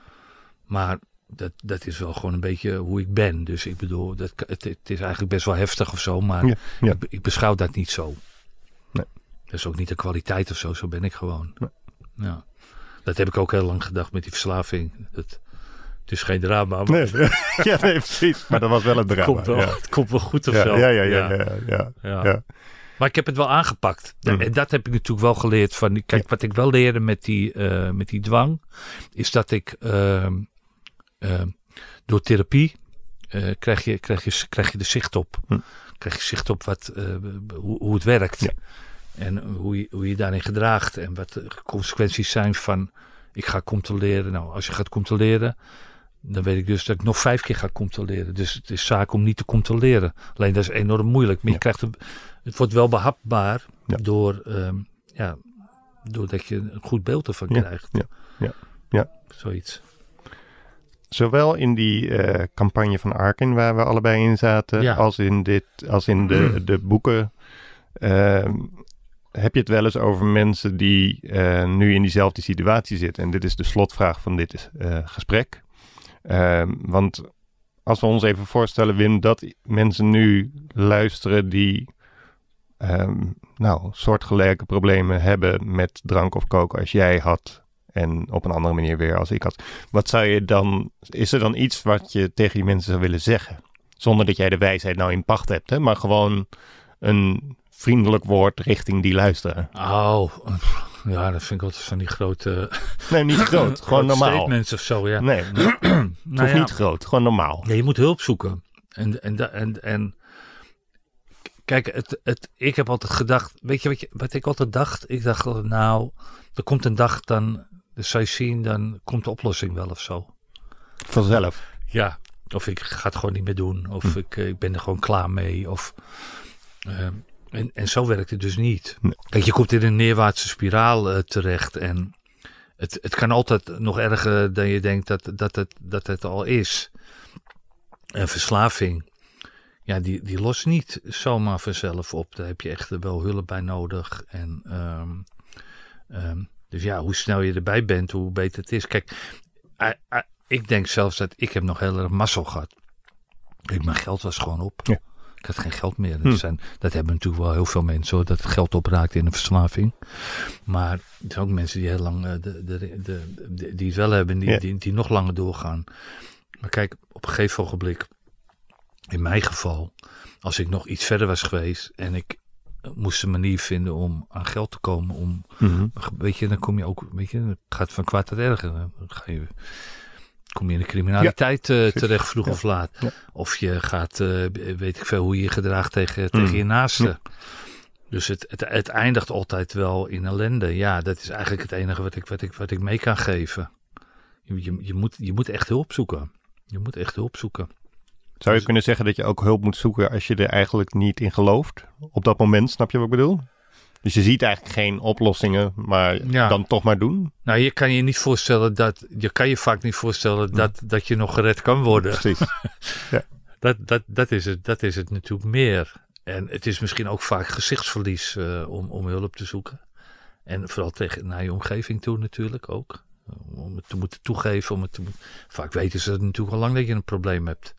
Maar dat, dat is wel gewoon een beetje hoe ik ben. Dus ik bedoel, dat, het, het is eigenlijk best wel heftig of zo. Maar Ja, ja. Ik, ik beschouw dat niet zo. Nee. Dat is ook niet de kwaliteit of zo. Zo ben ik gewoon. Nee. Ja. Dat heb ik ook heel lang gedacht met die verslaving. Het, het is geen drama. Maar Nee, ja, nee, precies. Maar dat was wel een het, drama. komt wel, ja. het komt wel goed of zo. ja, ja, ja, ja, ja, Ja. ja. Maar ik heb het wel aangepakt. Mhm. En dat heb ik natuurlijk wel geleerd. Van, kijk, wat ik wel leerde met die, eh, met die dwang, is dat ik ehm, ehm, door therapie eh, krijg, je, krijg, je, krijg je de zicht op. Hm. Krijg je zicht op wat, eh, hoe, hoe het werkt. En hoe je, hoe je daarin gedraagt. En wat de consequenties zijn van ik ga controleren. Nou, als je gaat controleren, dan weet ik dus dat ik nog vijf keer ga controleren. Dus het is zaak om niet te controleren. Alleen dat is enorm moeilijk. Maar je krijgt een, het wordt wel behapbaar Ja. door, ehm, ja, doordat je een goed beeld ervan Ja, krijgt. ja, ja, ja. Zoiets. Zowel in die eh, campagne van Arkin, waar we allebei in zaten, als in, dit, als in de, de boeken. ehm, heb je het wel eens over mensen die eh, nu in diezelfde situatie zitten? En dit is de slotvraag van dit eh, gesprek. Ehm, want als we ons even voorstellen, Wim, dat mensen nu luisteren die ehm, nou, soortgelijke problemen hebben met drank of koken als jij had. En op een andere manier weer als ik had. Wat zou je dan, is er dan iets wat je tegen die mensen zou willen zeggen? Zonder dat jij de wijsheid nou in pacht hebt, hè? maar gewoon een vriendelijk woord richting die luisteren. Oh, ja, dat vind ik altijd van die grote... Nee, niet groot, gewoon normaal. Statements of zo, ja. Nee, het Nou ja. niet groot, gewoon normaal. Nee, je moet hulp zoeken. En, en, en, en kijk, het, het, ik heb altijd gedacht, weet je wat, je wat ik altijd dacht? Ik dacht, nou, er komt een dag, dan de zou je zien, dan komt de oplossing wel of zo. Vanzelf. Ja, of ik ga het gewoon niet meer doen, of Hm. ik, eh, ik ben er gewoon klaar mee, of... ehm, en, en zo werkt het dus niet. Nee. Kijk, je komt in een neerwaartse spiraal eh, terecht en het, het kan altijd nog erger dan je denkt dat, dat, het, dat het al is. En verslaving, ja, die, die lost niet zomaar vanzelf op. Daar heb je echt wel hulp bij nodig. En, ehm, ehm, dus ja, hoe snel je erbij bent, hoe beter het is. Kijk, ik denk zelfs dat ik heb nog heel erg mazzel gehad. Ik, mijn geld was gewoon op. Ja. Ik had geen geld meer. Hm. Dat, zijn, dat hebben natuurlijk wel heel veel mensen hoor, dat geld opraakt in een verslaving. Maar er zijn ook mensen die heel lang, eh, de, de, de, die het wel hebben, die, Ja. die, die nog langer doorgaan. Maar kijk, op een gegeven ogenblik, in mijn geval, als ik nog iets verder was geweest en ik eh, moest een manier vinden om aan geld te komen, om Mhm. Weet je, dan kom je ook, weet je, het gaat van kwaad tot erger. Dan ga je, kom je in de criminaliteit eh, terecht, vroeg of laat. Of je gaat, eh, weet ik veel, hoe je je gedraagt tegen, tegen Mm. je naaste. Dus het, het, het eindigt altijd wel in ellende. Ja, dat is eigenlijk het enige wat ik, wat ik, wat ik mee kan geven. Je, je, je, moet, je moet echt hulp zoeken. Je moet echt hulp zoeken. Zou je kunnen zeggen dat je ook hulp moet zoeken als je er eigenlijk niet in gelooft? Op dat moment, snap je wat ik bedoel? Dus je ziet eigenlijk geen oplossingen, maar Ja. dan toch maar doen. Nou, je kan je niet voorstellen dat, je kan je vaak niet voorstellen dat, dat je nog gered kan worden. Precies. Dat, dat, dat, is het, dat is het natuurlijk meer. En het is misschien ook vaak gezichtsverlies eh, om, om hulp te zoeken. En vooral tegen, naar je omgeving toe natuurlijk ook. Om het te moeten toegeven. Om het te, vaak weten ze natuurlijk al lang dat je een probleem hebt.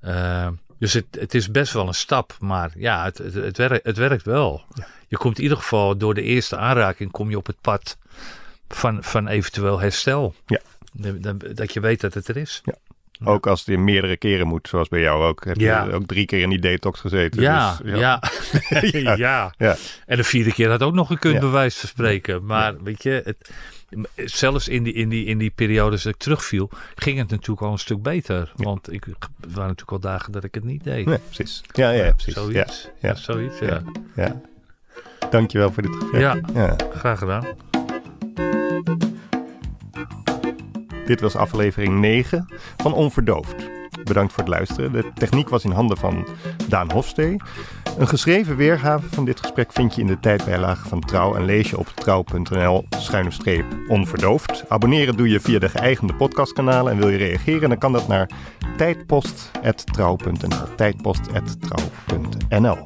Eh, dus het, het is best wel een stap. Maar ja, het, het, het, werkt, het werkt wel. Je komt in ieder geval door de eerste aanraking kom je op het pad van, van eventueel herstel. Ja. Dat, je weet dat het er is. Ook als het in meerdere keren moet, zoals bij jou ook. Heb Ja. je ook drie keer in die detox gezeten. Ja, dus, ja. Ja. ja. Ja. En de vierde keer had ook nog Ja. bij wijze van spreken. Maar weet je, het, zelfs in die, in, die, in die periodes dat ik terugviel, ging het natuurlijk al een stuk beter. Want ik, er waren natuurlijk al dagen dat ik het niet deed. Nee, precies. Ja, ja, precies. Ja, Zoiets. ja. Ja, zoiets, ja. Ja. ja. Dankjewel voor dit gesprek. Ja, ja. graag gedaan. Dit was aflevering 9 van Onverdoofd. Bedankt voor het luisteren. De techniek was in handen van Daan Hofstee. Een geschreven weergave van dit gesprek vind je in de tijdbijlage van Trouw en lees je op trouw.nl schuine streep onverdoofd. Abonneren doe je via de geëigende podcastkanalen en wil je reageren dan kan dat naar tijdpost.trouw.nl tijdpost.trouw.nl